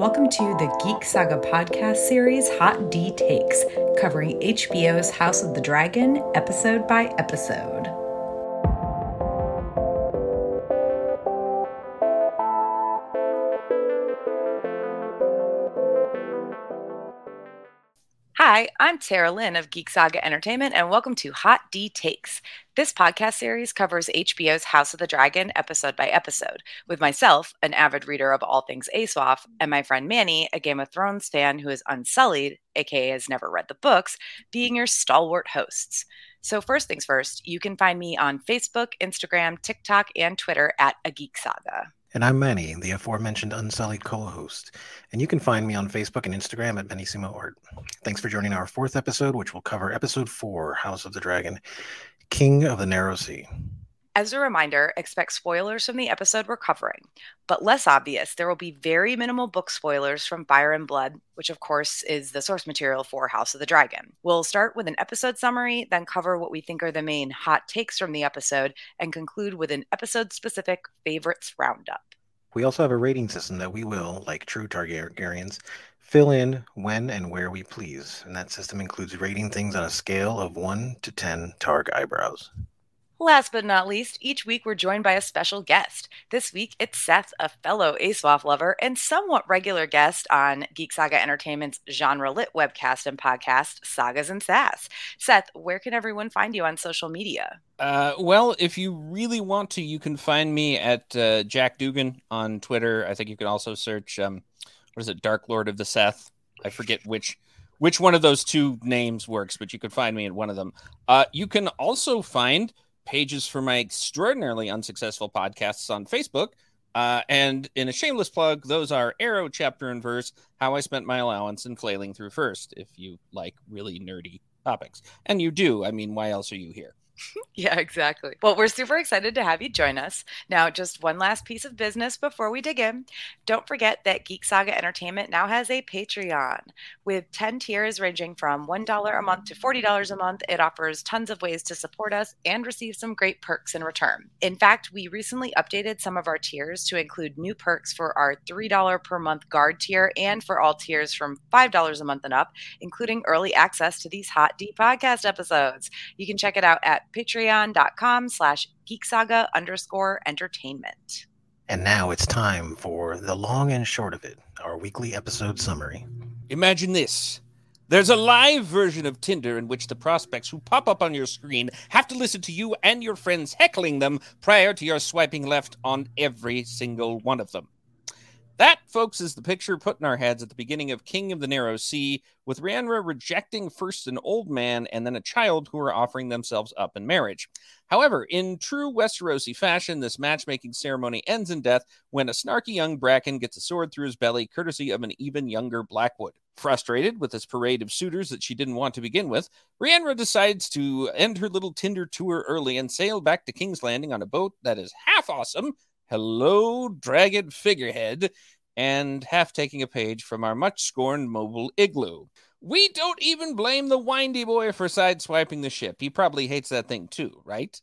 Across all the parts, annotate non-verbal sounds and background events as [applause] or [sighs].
Welcome to the Geek Saga podcast series Hot D Takes, covering HBO's House of the Dragon episode by episode. Hi, I'm Tara Lynn of Geek Saga Entertainment, and welcome to Hot D Takes. This podcast series covers HBO's House of the Dragon episode by episode, with myself, an avid reader of all things ASOIAF, and my friend Manny, a Game of Thrones fan who is unsullied, aka has never read the books, being your stalwart hosts. So, first things first, you can find me on Facebook, Instagram, TikTok, and Twitter at A Geek Saga. And I'm Manny, the aforementioned Unsullied co host. And you can find me on Facebook and Instagram at Benissimo Art. Thanks for joining our fourth episode, which will cover episode four House of the Dragon, King of the Narrow Sea. As a reminder, expect spoilers from the episode we're covering. But less obvious, there will be very minimal book spoilers from Fire and Blood, which of course is the source material for House of the Dragon. We'll start with an episode summary, then cover what we think are the main hot takes from the episode, and conclude with an episode specific favorites roundup. We also have a rating system that we will, like true Targaryens, fill in when and where we please. And that system includes rating things on a scale of 1 to 10 Targ eyebrows. Last but not least, each week we're joined by a special guest. This week it's Seth, a fellow ASOIAF lover and somewhat regular guest on Geek Saga Entertainment's genre lit webcast and podcast, Sagas and Sass. Seth, where can everyone find you on social media? Uh, well, if you really want to, you can find me at uh, Jack Dugan on Twitter. I think you can also search, um, what is it, Dark Lord of the Seth. I forget which which one of those two names works, but you could find me at one of them. Uh, you can also find pages for my extraordinarily unsuccessful podcasts on Facebook. Uh, and in a shameless plug, those are Arrow Chapter and Verse, How I Spent My Allowance, and Flailing Through First, if you like really nerdy topics. And you do. I mean, why else are you here? [laughs] yeah, exactly. Well, we're super excited to have you join us. Now, just one last piece of business before we dig in. Don't forget that Geek Saga Entertainment now has a Patreon with 10 tiers ranging from $1 a month to $40 a month. It offers tons of ways to support us and receive some great perks in return. In fact, we recently updated some of our tiers to include new perks for our $3 per month guard tier and for all tiers from $5 a month and up, including early access to these hot D podcast episodes. You can check it out at patreon.com slash geeksaga underscore entertainment. And now it's time for the long and short of it, our weekly episode summary. Imagine this. There's a live version of Tinder in which the prospects who pop up on your screen have to listen to you and your friends heckling them prior to your swiping left on every single one of them. That, folks, is the picture put in our heads at the beginning of King of the Narrow Sea, with Rhaenyra rejecting first an old man and then a child who are offering themselves up in marriage. However, in true Westerosi fashion, this matchmaking ceremony ends in death when a snarky young Bracken gets a sword through his belly, courtesy of an even younger Blackwood. Frustrated with this parade of suitors that she didn't want to begin with, Rhaenyra decides to end her little Tinder tour early and sail back to King's Landing on a boat that is half awesome Hello, Dragon Figurehead, and half taking a page from our much scorned mobile igloo. We don't even blame the windy boy for sideswiping the ship. He probably hates that thing too, right?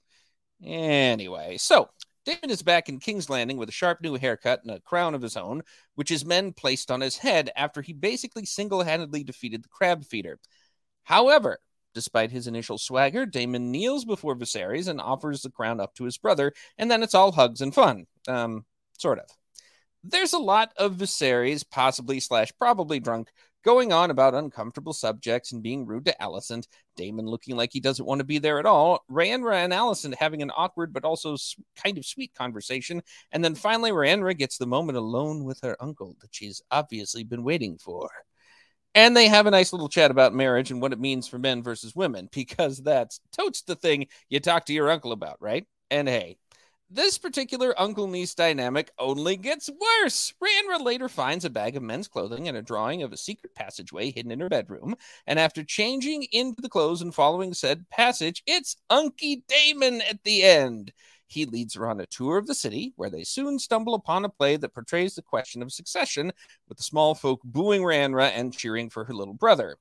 Anyway, so Daemon is back in King's Landing with a sharp new haircut and a crown of his own, which his men placed on his head after he basically single handedly defeated the crab feeder. However, Despite his initial swagger, Daemon kneels before Viserys and offers the crown up to his brother, and then it's all hugs and fun. Um, sort of. There's a lot of Viserys, possibly slash probably drunk, going on about uncomfortable subjects and being rude to Alicent. Daemon looking like he doesn't want to be there at all. Rhaenyra and Alicent having an awkward but also kind of sweet conversation. And then finally, Rhaenyra gets the moment alone with her uncle that she's obviously been waiting for. And they have a nice little chat about marriage and what it means for men versus women, because that's totes the thing you talk to your uncle about, right? And hey, this particular uncle niece dynamic only gets worse. Rhaenyra later finds a bag of men's clothing and a drawing of a secret passageway hidden in her bedroom. And after changing into the clothes and following said passage, it's Unky Daemon at the end. He leads her on a tour of the city, where they soon stumble upon a play that portrays the question of succession, with the small folk booing Rhaenyra and cheering for her little brother.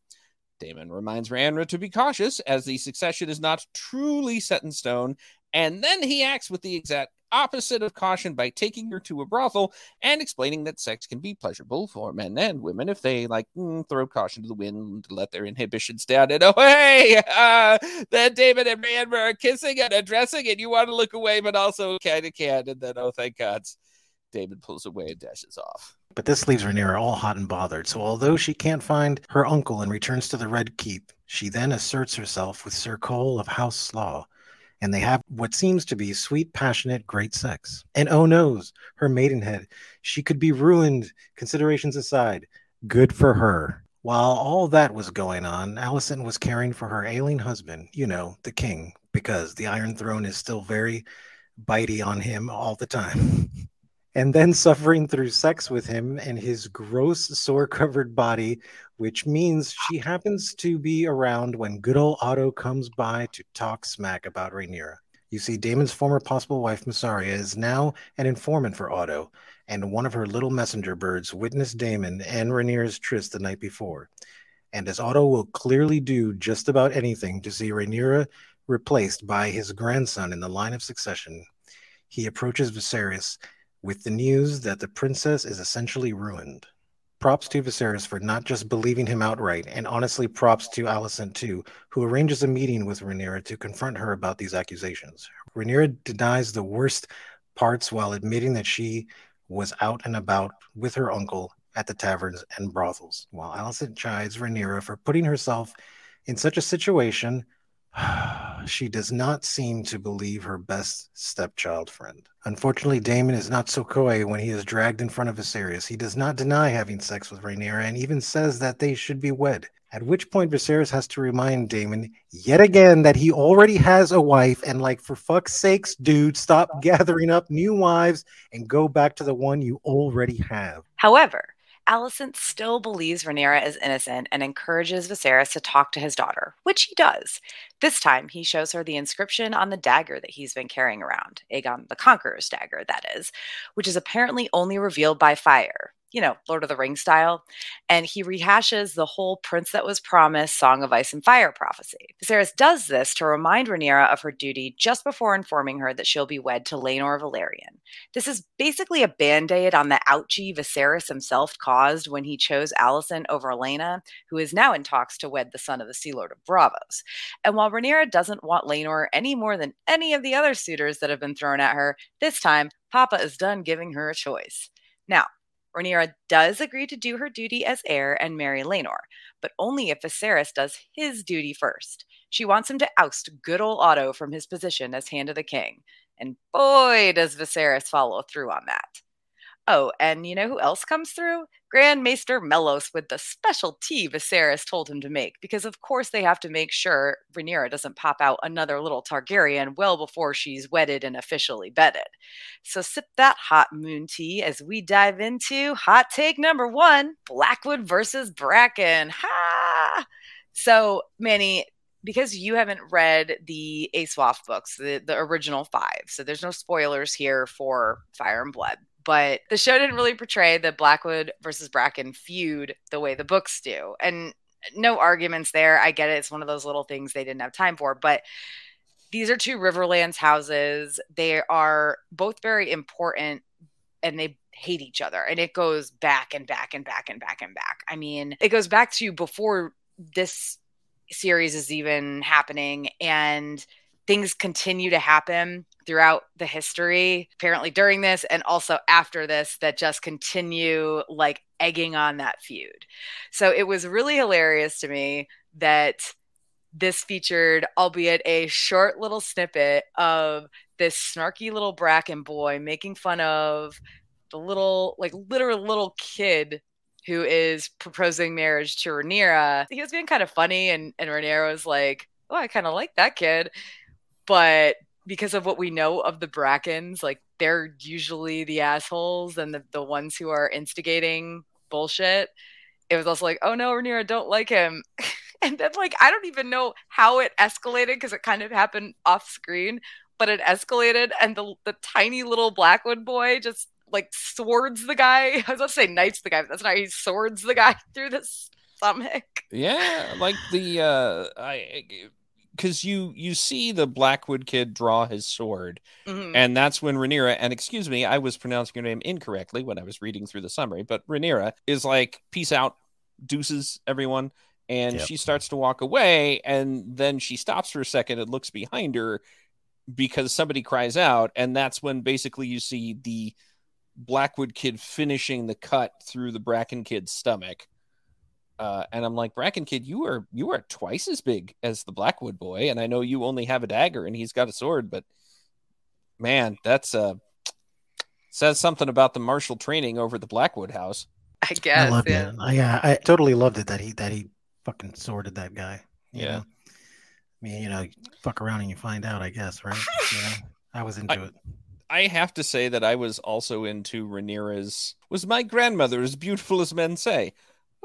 Daemon reminds Rhaenyra to be cautious, as the succession is not truly set in stone, And then he acts with the exact opposite of caution by taking her to a brothel and explaining that sex can be pleasurable for men and women if they like mm, throw caution to the wind, let their inhibitions down, and oh hey, [laughs] uh, then David and Brienne are kissing and addressing, and you want to look away, but also kind of can, and then oh thank God, David pulls away and dashes off. But this leaves Rhaenyra all hot and bothered. So although she can't find her uncle and returns to the Red Keep, she then asserts herself with Sir Cole of House Slaw and they have what seems to be sweet, passionate, great sex. And oh knows, her maidenhead, she could be ruined, considerations aside. Good for her. While all that was going on, Alicent was caring for her ailing husband, you know, the king, because the Iron Throne is still very bitey on him all the time. [laughs] and then suffering through sex with him and his gross sore covered body which means she happens to be around when good old Otto comes by to talk smack about Rhaenyra. You see, Daemon's former possible wife, Mysaria, is now an informant for Otto, and one of her little messenger birds witnessed Daemon and Rhaenyra's tryst the night before. And as Otto will clearly do just about anything to see Rhaenyra replaced by his grandson in the line of succession, he approaches Viserys with the news that the princess is essentially ruined. Props to Viserys for not just believing him outright, and honestly, props to Alicent too, who arranges a meeting with Rhaenyra to confront her about these accusations. Rhaenyra denies the worst parts while admitting that she was out and about with her uncle at the taverns and brothels, while Alicent chides Rhaenyra for putting herself in such a situation [sighs] she does not seem to believe her best stepchild friend. Unfortunately, Daemon is not so coy when he is dragged in front of Viserys. He does not deny having sex with Rhaenyra and even says that they should be wed. At which point Viserys has to remind Daemon yet again that he already has a wife and like for fuck's sakes, dude, stop gathering up new wives and go back to the one you already have. However, Alicent still believes Rhaenyra is innocent and encourages Viserys to talk to his daughter, which he does. This time, he shows her the inscription on the dagger that he's been carrying around, Aegon the Conqueror's dagger, that is, which is apparently only revealed by fire you know, Lord of the Rings style. And he rehashes the whole Prince That Was Promised Song of Ice and Fire prophecy. Viserys does this to remind Rhaenyra of her duty just before informing her that she'll be wed to Laenor Velaryon. This is basically a band aid on the ouchie Viserys himself caused when he chose Alicent over Laena, who is now in talks to wed the son of the Sea Lord of Braavos. And while Rhaenyra doesn't want Laenor any more than any of the other suitors that have been thrown at her, this time Papa is done giving her a choice. Now, Rhaenyra does agree to do her duty as heir and marry Laenor, but only if Viserys does his duty first. She wants him to oust good old Otto from his position as Hand of the King. And boy, does Viserys follow through on that. Oh, and you know who else comes through? Grand Maester Mellos with the special tea Viserys told him to make, because of course they have to make sure Rhaenyra doesn't pop out another little Targaryen well before she's wedded and officially bedded. So sip that hot moon tea as we dive into hot take number one Blackwood versus Bracken. Ha! So, Manny, because you haven't read the ASOIAF books, the, the original five, so there's no spoilers here for Fire and Blood but the show didn't really portray the Blackwood versus Bracken feud the way the books do. And no arguments there. I get it. It's one of those little things they didn't have time for, but these are two Riverlands houses. They are both very important and they hate each other. And it goes back and back and back and back and back. I mean, it goes back to before this series is even happening and things continue to happen throughout the history, apparently during this and also after this, that just continue like egging on that feud. So it was really hilarious to me that this featured, albeit a short little snippet of this snarky little Bracken boy making fun of the little, like literal little kid who is proposing marriage to Rhaenyra. He was being kind of funny, and, and Rhaenyra was like, Oh, I kind of like that kid but because of what we know of the Brackens, like they're usually the assholes and the, the ones who are instigating bullshit. It was also like, oh no, Rhaenyra, don't like him. [laughs] and then like I don't even know how it escalated because it kind of happened off screen, but it escalated and the the tiny little Blackwood boy just like swords the guy. [laughs] I was about to say knights the guy, but that's not he swords the guy [laughs] through the stomach. Yeah, like the uh I because you you see the Blackwood kid draw his sword, Mhm. and that's when Rhaenyra, and excuse me, I was pronouncing your name incorrectly when I was reading through the summary, but Rhaenyra is like, peace out, deuces, everyone. And Yep. she starts to walk away, and then she stops for a second and looks behind her because somebody cries out, and that's when basically you see the Blackwood kid finishing the cut through the Bracken kid's stomach. Uh, and I'm like, Bracken kid, you are you are twice as big as the Blackwood boy, and I know you only have a dagger and he's got a sword, but man, that's uh says something about the martial training over the Blackwood house. I guess. I loved yeah. it. I, yeah, I totally loved it that he that he fucking sworded that guy. you Yeah. know? I mean, you know, you fuck around and you find out, I guess, right? You know, I was into it. I have to say that I was also into Rhaenyra's. Was my grandmother as beautiful as men say?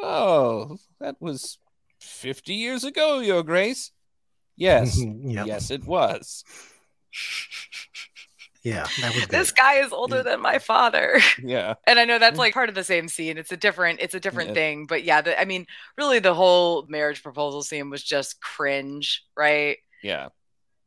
Oh, that was fifty years ago, Your Grace. Yes, [laughs] Yep. yes, it was. Yeah, that was. This guy is older Yeah. than my father. [laughs] Yeah, And I know that's like part of the same scene. It's a different, it's a different Yeah. thing. But yeah, the, I mean, really, the whole marriage proposal scene was just cringe, right? yeah,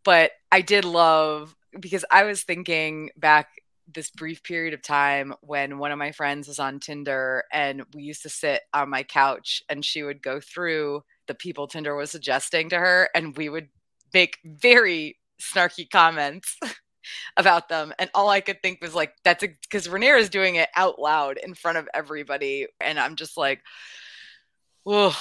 But I did love because I was thinking back this brief period of time when one of my friends was on Tinder and we used to sit on my couch and she would go through the people Tinder was suggesting to her and we would make very snarky comments [laughs] about them. And all I could think was like that's because Rhaenyra is doing it out loud in front of everybody. And I'm just like whoa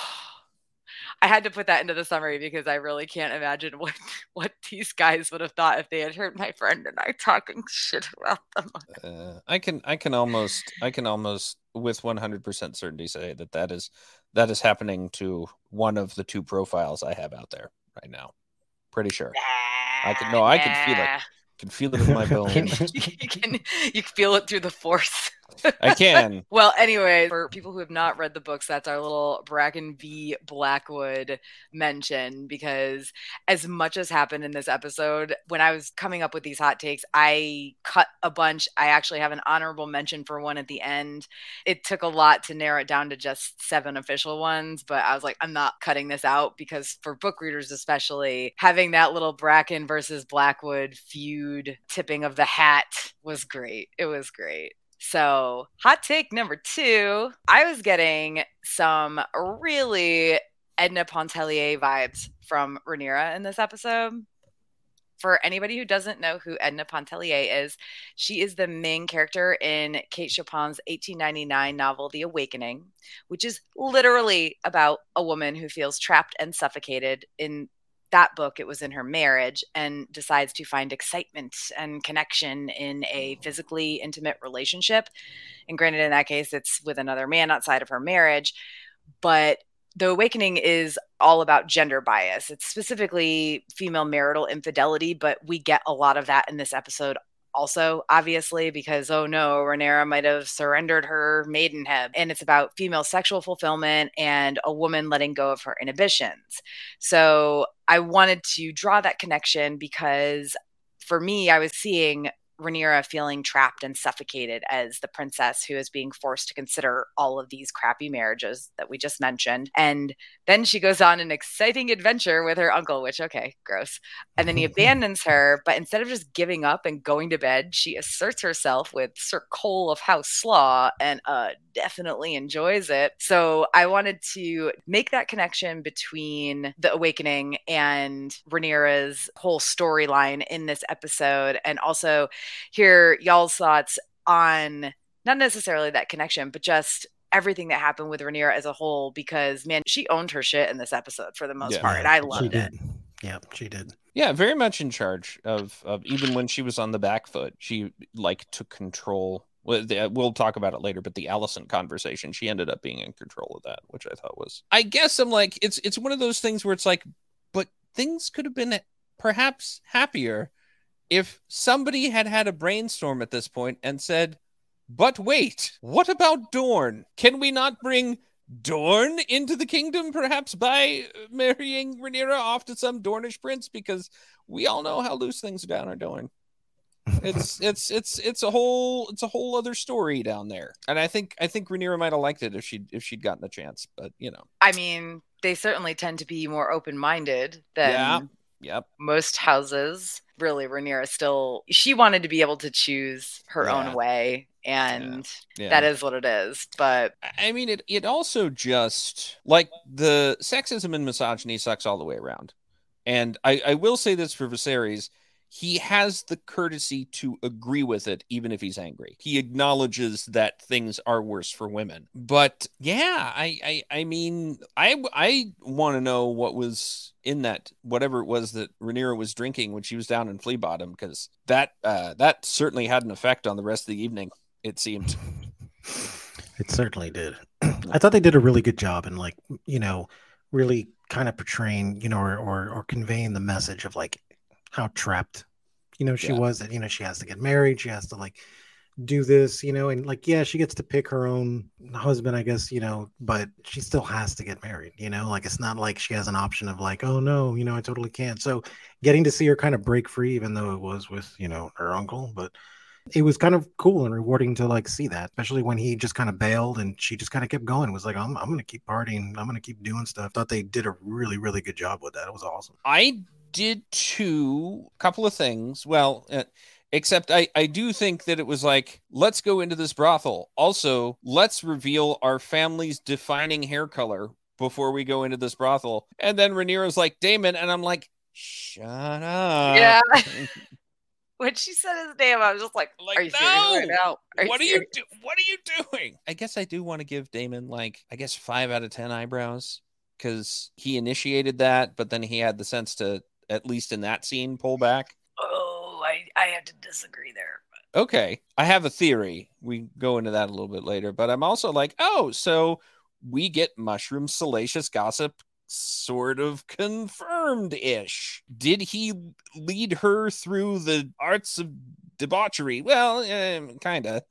I had to put that into the summary because I really can't imagine what [laughs] what these guys would have thought if they had heard my friend and I talking shit about them. uh, I can, I can almost, I can almost, with one hundred percent certainty, say that that is that is happening to one of the two profiles I have out there right now. Pretty sure. I can- no, I can feel it. Nah. can feel it in my [laughs] bones. you can you can feel it through the force. I can. [laughs] Well, anyway, for people who have not read the books, that's our little Bracken v. Blackwood mention because as much as happened in this episode, when I was coming up with these hot takes, I cut a bunch. I actually have an honorable mention for one at the end. It took a lot to narrow it down to just seven official ones, but I was like, I'm not cutting this out because for book readers, especially, having that little Bracken versus Blackwood feud tipping of the hat was great. It was great. So, hot take number two I was getting some really Edna Pontellier vibes from Rhaenyra in this episode. For anybody who doesn't know who Edna Pontellier is, she is the main character in Kate Chopin's 1899 novel, The Awakening, which is literally about a woman who feels trapped and suffocated in that book it was in her marriage and decides to find excitement and connection in a oh. physically intimate relationship. And granted in that case it's with another man outside of her marriage. But the awakening is all about gender bias. It's specifically female marital infidelity but we get a lot of that in this episode also obviously because oh no Rhaenyra might have surrendered her maidenhead and it's about female sexual fulfillment and a woman letting go of her inhibitions. So I wanted to draw that connection because for me, I was seeing Rhaenyra feeling trapped and suffocated as the princess who is being forced to consider all of these crappy marriages that we just mentioned. And then she goes on an exciting adventure with her uncle, which, okay, gross. And then he [laughs] abandons her, but instead of just giving up and going to bed, she asserts herself with Sir Cole of House Slaw and uh, definitely enjoys it. So I wanted to make that connection between the awakening and Rhaenyra's whole storyline in this episode, and also hear y'all's thoughts on not necessarily that connection, but just everything that happened with Rhaenyra as a whole. Because man, she owned her shit in this episode for the most Yeah. part, and I she loved it. did. Yeah, she did. Yeah, very much in charge of of even when she was on the back foot, she like took control. Uh, we'll talk about it later, but the Alicent conversation, she ended up being in control of that, which I thought was. I guess I'm like, it's it's one of those things where it's like, but things could have been perhaps happier if somebody had had a brainstorm at this point and said, "But wait, what about Dorn? Can we not bring Dorn into the kingdom, perhaps by marrying Rhaenyra off to some Dornish prince? Because we all know how loose things down are Dorn. [laughs] It's it's it's it's a whole it's a whole other story down there, and I think I think Rhaenyra might have liked it if she'd if she'd gotten the chance, but you know, I mean, they certainly tend to be more open minded than Yeah. Yep. most houses really Rhaenyra still she wanted to be able to choose her Yeah. own way and Yeah. that is what it is but I mean, it it also just like the sexism and misogyny sucks all the way around. And I, I will say this for Viserys, he has the courtesy to agree with it, even if he's angry. He acknowledges that things are worse for women. But yeah, I I, I mean, I I want to know what was in that whatever it was that Rhaenyra was drinking when she was down in Flea Bottom, because that uh, that certainly had an effect on the rest of the evening. It seemed. [laughs] It certainly did. [clears throat] I thought they did a really good job in like, you know, really kind of portraying, you know, or or, or conveying the message of like how trapped, you know, she Yeah. was that, you know, she has to get married, she has to like do this, you know, and like yeah, she gets to pick her own husband, I guess, you know, but she still has to get married, you know, like it's not like she has an option of like, oh no, you know, I totally can't. So getting to see her kind of break free, even though it was with, you know, her uncle, but it was kind of cool and rewarding to like see that, especially when he just kind of bailed and she just kind of kept going. It Was like, I'm, I'm gonna keep partying, I'm gonna keep doing stuff. Thought they did a really, really good job with that. It was awesome. I did too. Couple of things. Well, uh, except I I do think that it was like let's go into this brothel. Also, let's reveal our family's defining hair color before we go into this brothel. And then Rhaenyra's like Daemon, and I'm like, shut up. yeah [laughs] when she said his name i was just like, Like, are you serious right no! now Are what are you do? What are you doing? I guess I do want to give Daemon like I guess five out of ten eyebrows because he initiated that, but then he had the sense to at least in that scene pull back. oh i i have to disagree there Okay, I have a theory. We go into that a little bit later, but I'm also like, oh, so we get mushroom salacious gossip sort of confirmed ish. Did he lead her through the arts of debauchery? Well, um, kind of.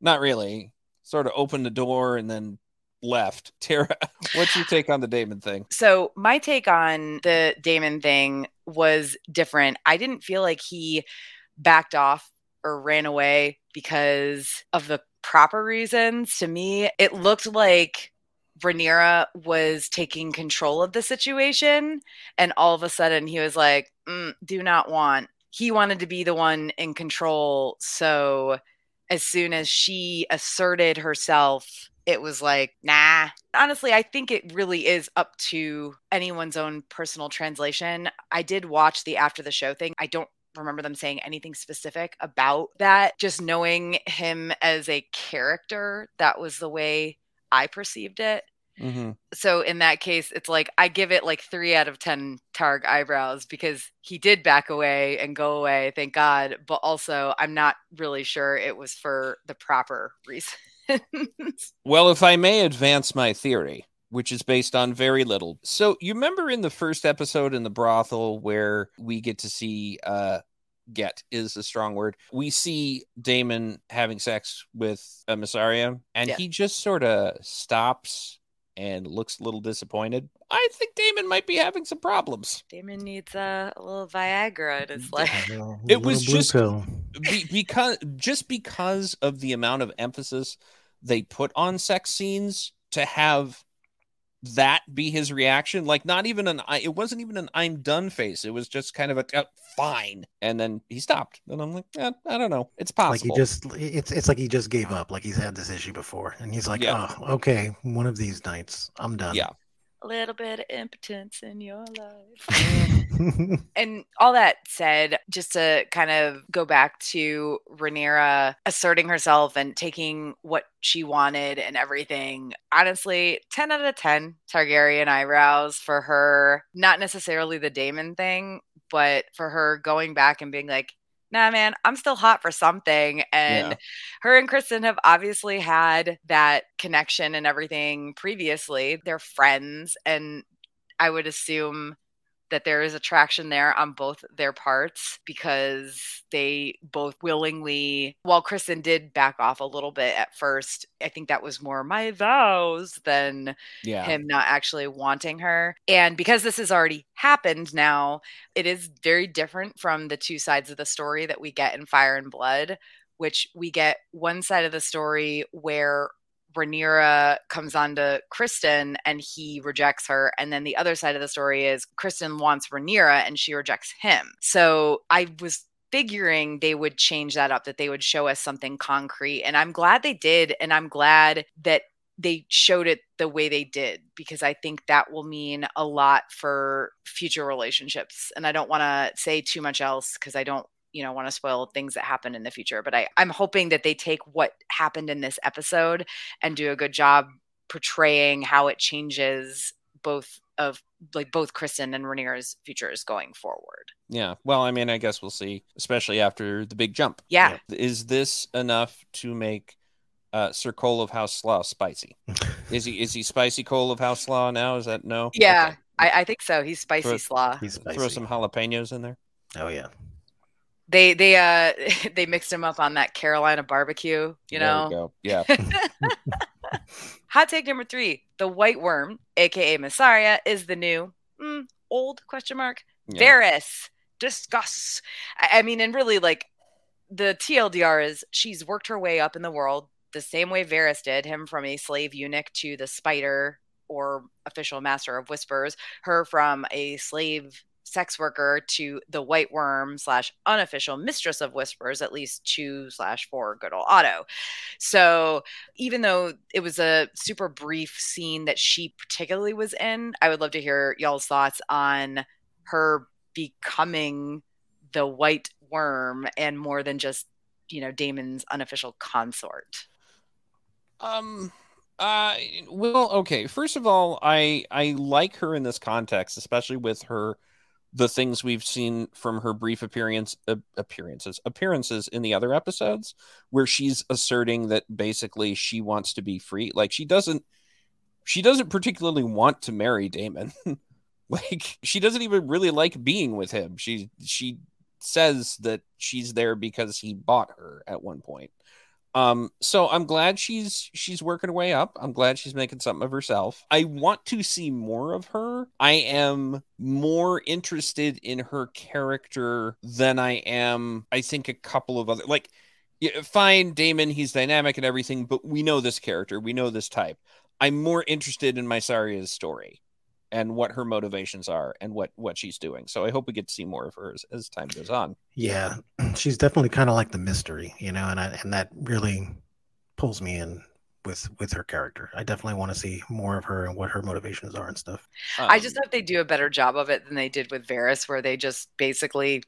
Not really. Sort of opened the door and then left. [laughs] Tara, what's your take on the Daemon thing? So my take on the Daemon thing was different. I didn't feel like he backed off or ran away because of the proper reasons. To me, it looked like Rhaenyra was taking control of the situation, and all of a sudden he was like, mm, "Do not want." He wanted to be the one in control, so as soon as she asserted herself, it was like, nah. Honestly, I think it really is up to anyone's own personal translation. I did watch the after the show thing. I don't remember them saying anything specific about that. Just knowing him as a character, that was the way I perceived it. Mm-hmm. So in that case, it's like I give it like three out of 10 Targ eyebrows because he did back away and go away, thank God. But also, I'm not really sure it was for the proper [laughs] Well, if I may advance my theory, which is based on very little. So, you remember in the first episode in the brothel where we get to see uh get is a strong word. We see Daemon having sex with uh, Mysaria and Yeah. he just sort of stops and looks a little disappointed. I think Daemon might be having some problems. Daemon needs a, a little Viagra in his life. It was just- Be- because just because of the amount of emphasis they put on sex scenes to have that be his reaction? Like not even an I it wasn't even an i'm done face. It was just kind of a uh, fine. And then he stopped. And i'm like eh, i don't know. It's like possible. he just it's it's like he just gave up. Like he's had this issue before. And he's like Yeah. oh okay. One of these nights i'm done. Yeah. Little bit of impotence in your life. [laughs] and all that said, just to kind of go back to Rhaenyra asserting herself and taking what she wanted and everything, honestly, 10 out of 10 Targaryen eyebrows for her. Not necessarily the Daemon thing, but for her going back and being like, nah, man, I'm still hot for something. And Yeah. her and Criston have obviously had that connection and everything previously. They're friends, and I would assume that there is attraction there on both their parts because they both willingly, while Criston did back off a little bit at first, I think that was more my vows than yeah him not actually wanting her. And because this has already happened now, it is very different from the two sides of the story that we get in Fire and Blood, which we get one side of the story where Rhaenyra comes on to Criston and he rejects her. And then the other side of the story is Criston wants Rhaenyra and she rejects him. So I was figuring they would change that up, that they would show us something concrete. And I'm glad they did. And I'm glad that they showed it the way they did because I think that will mean a lot for future relationships. And I don't want to say too much else because I don't you know want to spoil things that happen in the future but i i'm hoping that they take what happened in this episode and do a good job portraying how it changes both of like both Criston and Rhaenyra's futures going forward. Yeah. Well, I mean, I guess we'll see, especially after the big jump. Yeah. Is this enough to make uh, Sir Cole of House Slaw spicy? [laughs] is he is he spicy Cole of House Slaw now? Is that no? Yeah, okay. I, I, think so. He's spicy throw, slaw. He's spicy. Throw some jalapenos in there. Oh yeah. They they uh [laughs] they mixed him up on that Carolina barbecue, you know. [laughs] Yeah. Hot take number three: the White Worm, aka Mysaria, is the new mm, old question mark yeah. Varys. Discuss. I, I mean, and really, like the TLDR is she's worked her way up in the world the same way Varys did, him from a slave eunuch to the spider or official master of whispers, her from a slave sex worker to the white worm slash unofficial mistress of whispers at least two slash four good old otto. So even though it was a super brief scene that she particularly was in i would love to hear y'all's thoughts on her becoming the white worm and more than just you know daemon's unofficial consort. Um uh well okay. First of all i i like her in this context especially with her the things we've seen from her brief appearance uh, appearances appearances in the other episodes where she's asserting that basically she wants to be free. Like she doesn't she doesn't particularly want to marry Daemon. [laughs] Like she doesn't even really like being with him. She she says that she's there because he bought her at one point um, so I'm glad she's she's working her way up. I'm glad she's making something of herself. I want to see more of her. I am more interested in her character than I am, I think, a couple of other like fine Daemon, he's dynamic and everything, but we know this character, we know this type. I'm more interested in Mysaria's story and what her motivations are and what what she's doing. So I hope we get to see more of her as, as time goes on. Yeah, [clears throat] she's definitely kind of like the mystery, you know, and I, and that really pulls me in with with her character. I definitely want to see more of her and what her motivations are and stuff. Um, I just hope they do a better job of it than they did with Varys, where they just basically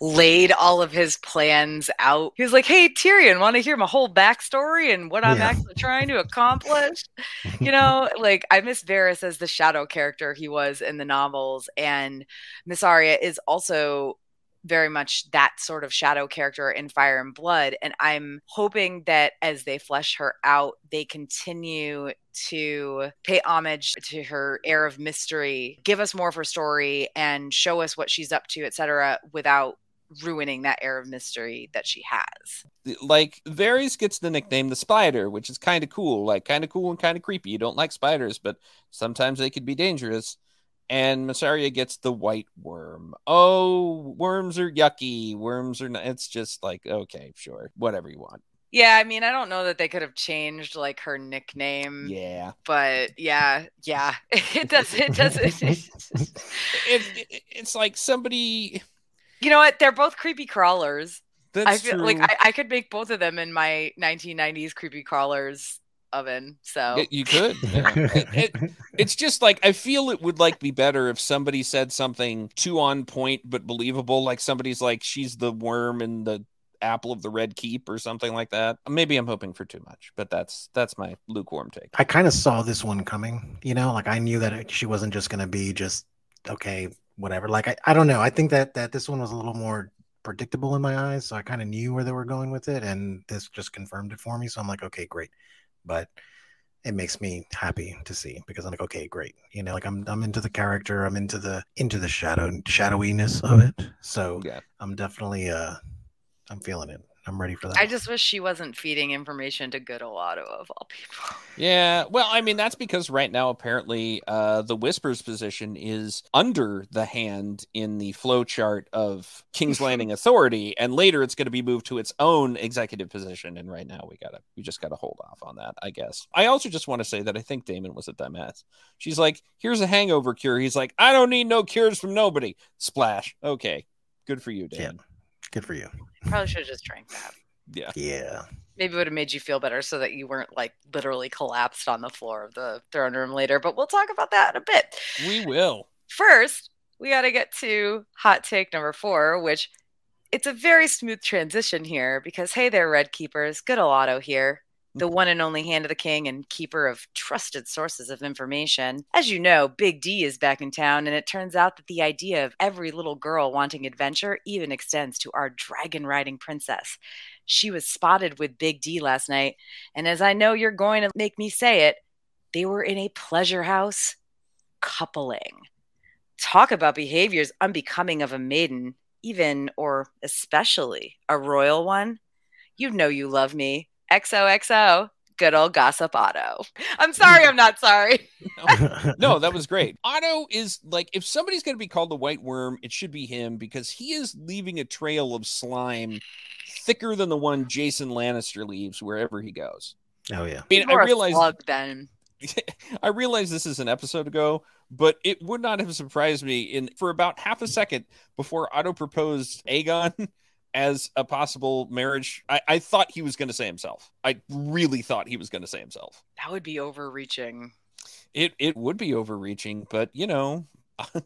laid all of his plans out. He was like, "Hey, Tyrion, want to hear my whole backstory and what I'm yeah. actually trying to accomplish?" you know, like I miss Varys as the shadow character he was in the novels, and Mysaria is also very much that sort of shadow character in Fire and Blood. And I'm hoping that as they flesh her out, they continue to pay homage to her air of mystery, give us more of her story, and show us what she's up to, etc., without ruining that air of mystery that she has. Like Varys gets the nickname the Spider, which is kind of cool, like kind of cool and kind of creepy. You don't like spiders, but sometimes they could be dangerous and Mysaria gets the white worm. Oh, worms are yucky. Worms are not. It's just like okay, sure, whatever you want. Yeah, I mean, I don't know that they could have changed like her nickname. Yeah, but yeah, yeah, [laughs] it does. It does. it, it, it's like somebody. You know what? They're both creepy crawlers. That's I feel true. like I, I could make both of them in my 1990s creepy crawlers oven. So you could. [laughs] Yeah. it, it, it's just like I feel it would like be better if somebody said something too on point but believable. Like somebody's like she's the worm in the apple of the red keep or something like that. Maybe I'm hoping for too much, but that's that's my lukewarm take. I kind of saw this one coming. You know, like I knew that she wasn't just going to be just okay, whatever. Like I, I don't know. I think that that this one was a little more predictable in my eyes, so I kind of knew where they were going with it, and this just confirmed it for me. So I'm like, okay, great but it makes me happy to see because I'm like, okay, great. You know, like I'm I'm into the character, I'm into the into the shadow shadowiness of it. So yeah. I'm definitely uh I'm feeling it. I'm ready for that. I just wish she wasn't feeding information to good old Otto of all people. Yeah, well, I mean that's because right now apparently uh, the Whispers position is under the hand in the flow chart of King's Landing [laughs] Authority, and later it's going to be moved to its own executive position. And right now we gotta we just gotta hold off on that, I guess. I also just want to say that I think Daemon was a dumbass. She's like, "Here's a hangover cure." He's like, "I don't need no cures from nobody." Splash. Okay, good for you, Daemon. Good for you. Probably should have just drank that. Yeah. Yeah. Maybe it would have made you feel better so that you weren't like literally collapsed on the floor of the throne room later. But we'll talk about that in a bit. We will. First, we got to get to hot take number four, which it's a very smooth transition here because, hey there, Red Keepers, good old Otto here, the one and only hand of the king and keeper of trusted sources of information. As you know, Big D is back in town, and it turns out that the idea of every little girl wanting adventure even extends to our dragon riding princess. She was spotted with Big D last night, and as I know you're going to make me say it, they were in a pleasure house coupling. Talk about behaviors unbecoming of a maiden, even or especially a royal one. You know you love me. XOXO, good old gossip Otto. I'm sorry, I'm not sorry. [laughs] no, that was great. Otto is like, if somebody's going to be called the White Worm, it should be him because he is leaving a trail of slime thicker than the one Jason Lannister leaves wherever he goes. Oh yeah. I mean, I You're a realize slug, then. [laughs] I realize this is an episode ago, but it would not have surprised me in for about half a second before Otto proposed Aegon [laughs] as a possible marriage. I, I thought he was going to say himself. I really thought he was going to say himself. That would be overreaching. It it would be overreaching, but you know, [laughs]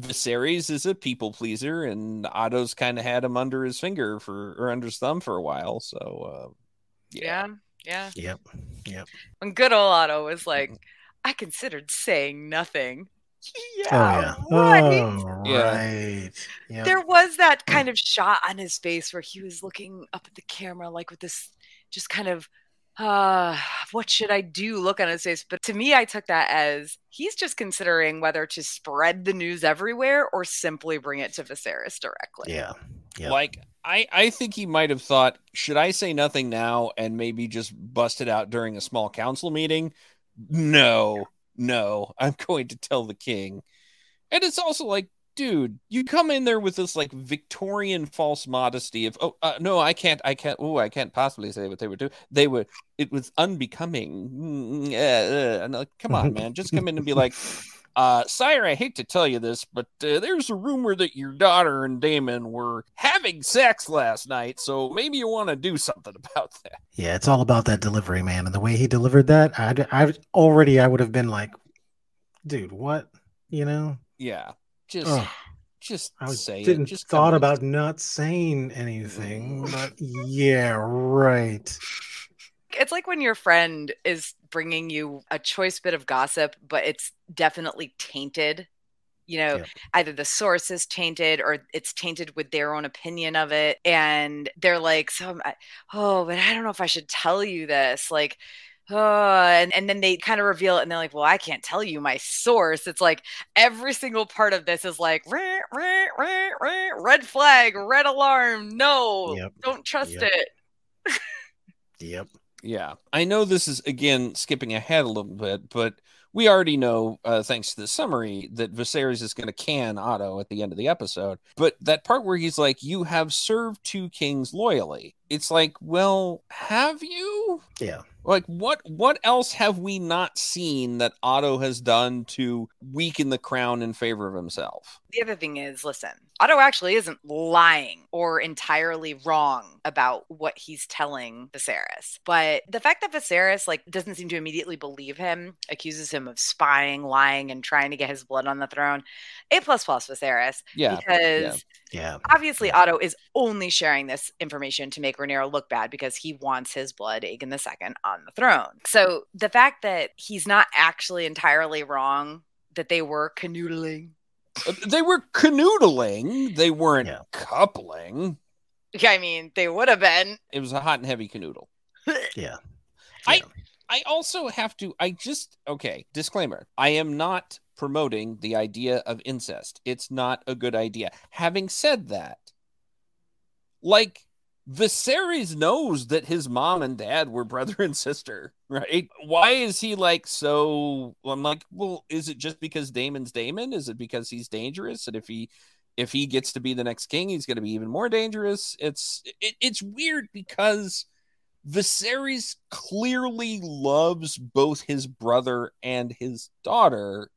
Viserys is a people pleaser, and Otto's kind of had him under his finger for or under his thumb for a while. So, uh, Yeah, yeah. Yep. Yep. When good old Otto was like, I considered saying nothing. Oh Yeah, yeah. right. Oh right. Yeah. There was that kind of shot on his face where he was looking up at the camera, like with this just kind of, uh, what should I do look on his face. But to me, I took that as he's just considering whether to spread the news everywhere or simply bring it to Viserys directly. Yeah. Yep. like I I think he might have thought, should I say nothing now and maybe just bust it out during a small council meeting? No, no, I'm [laughs] going to tell the king. And it's also like, dude, you come in there with this like Victorian false modesty of, oh, uh, no, I can't, I can't, oh, I can't possibly say what they would do. They were, it was unbecoming. Mm, uh, uh. And like, come on, man, just come in and be like, uh, sire, I hate to tell you this, but uh, there's a rumor that your daughter and Daemon were having sex last night, so maybe you want to do something [laughs] about that. Yeah, it's all about that delivery, man, and the way he delivered that. I, I already, I would have been like, dude, what? You know, Yeah, just, Ugh. just I say didn't it. Just thought about not saying anything, but yeah, right. It's like when your friend is bringing you a choice bit of gossip, but it's definitely tainted. You know, Yeah. either the source is tainted or it's tainted with their own opinion of it. And they're like, So, um, I- oh, but I don't know if I should tell you this. Like, oh, and, and then they kind of reveal it and they're like, well, I can't tell you my source. It's like every single part of this is like, "Rah, rah, rah, rah, red flag, red alarm. No, Yep. don't trust Yep. it. [laughs] Yep. Yeah, I know this is again skipping ahead a little bit, but we already know, uh, thanks to the summary, that Viserys is going to can Otto at the end of the episode. But that part where he's like, "You have served two kings loyally," it's like, well, have you? Yeah. Like, what? What else have we not seen that Otto has done to weaken the crown in favor of himself? The other thing is, listen, Otto actually isn't lying or entirely wrong about what he's telling Viserys. But the fact that Viserys like doesn't seem to immediately believe him, accuses him of spying, lying, and trying to get his blood on the throne, A plus plus Viserys. Yeah, Because Yeah. obviously Otto is only sharing this information to make Rhaenyra look bad because he wants his blood, Aegon II, on the throne. So the fact that he's not actually entirely wrong, that they were canoodling. Uh, they were canoodling. They weren't Yeah. coupling. I mean, they would have been. It was a hot and heavy canoodle. [laughs] Yeah. I- I also have to, I just, okay, disclaimer. I am not promoting the idea of incest. It's not a good idea. Having said that, like, Viserys knows that his mom and dad were brother and sister, [laughs] right? Why is he like so? I'm like, well, is it just because Daemon's Daemon? Is it because he's dangerous? And if he if he gets to be the next king, he's going to be even more dangerous. It's it, it's weird because Viserys clearly loves both his brother and his daughter.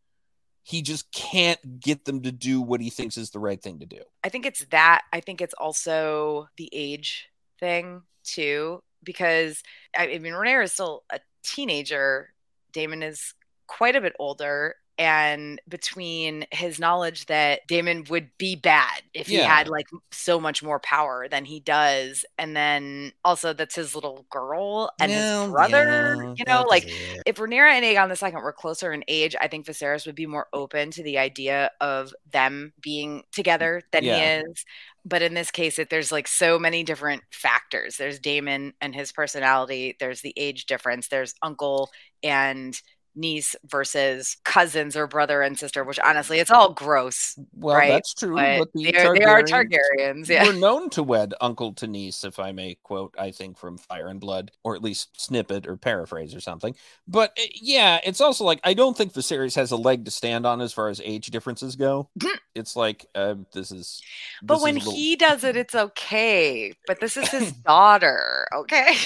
He just can't get them to do what he thinks is the right thing to do. I think it's that. I think it's also the age thing too, because I mean, Rhaenyra is still a teenager. Daemon is quite a bit older, and between his knowledge that Daemon would be bad if he had like so much more power than he does, and then also that's his little girl and Well, his brother, yeah, you know, like Yeah. if Rhaenyra and Aegon II were closer in age, I think Viserys would be more open to the idea of them being together than Yeah. he is. But in this case, it, there's like so many different factors. There's Daemon and his personality. There's the age difference. There's uncle and niece versus cousins or brother and sister. Which honestly, it's all gross. Well, Right, that's true. But But, the they are, they are Targaryens. Yeah. were known to wed uncle to niece, if I may quote, I think from Fire and Blood, or at least snippet or paraphrase or something. But uh, yeah, it's also like I don't think Viserys has a leg to stand on as far as age differences go. it's like uh, this is. But this when is little- he does it, it's okay. But this is his [coughs] daughter. Okay. [laughs]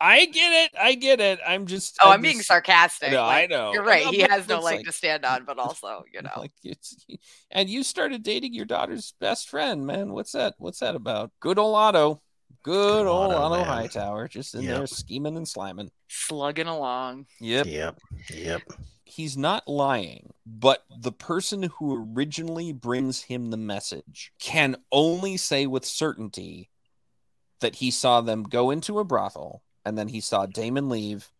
I get it, I get it. I'm just. Oh, I'm being just- sarcastic. No, I know. You're right. No, He has no leg like- to stand on, but also, [laughs] you know. Like it's, and you started dating your daughter's best friend, man. What's that? What's that about? Good old Otto. Good, Good old Otto, Otto. Hightower, just in Yep. there scheming and sliming. slugging along. Yep. Yep. Yep. He's not lying, but the person who originally brings him the message can only say with certainty that he saw them go into a brothel and then he saw Daemon leave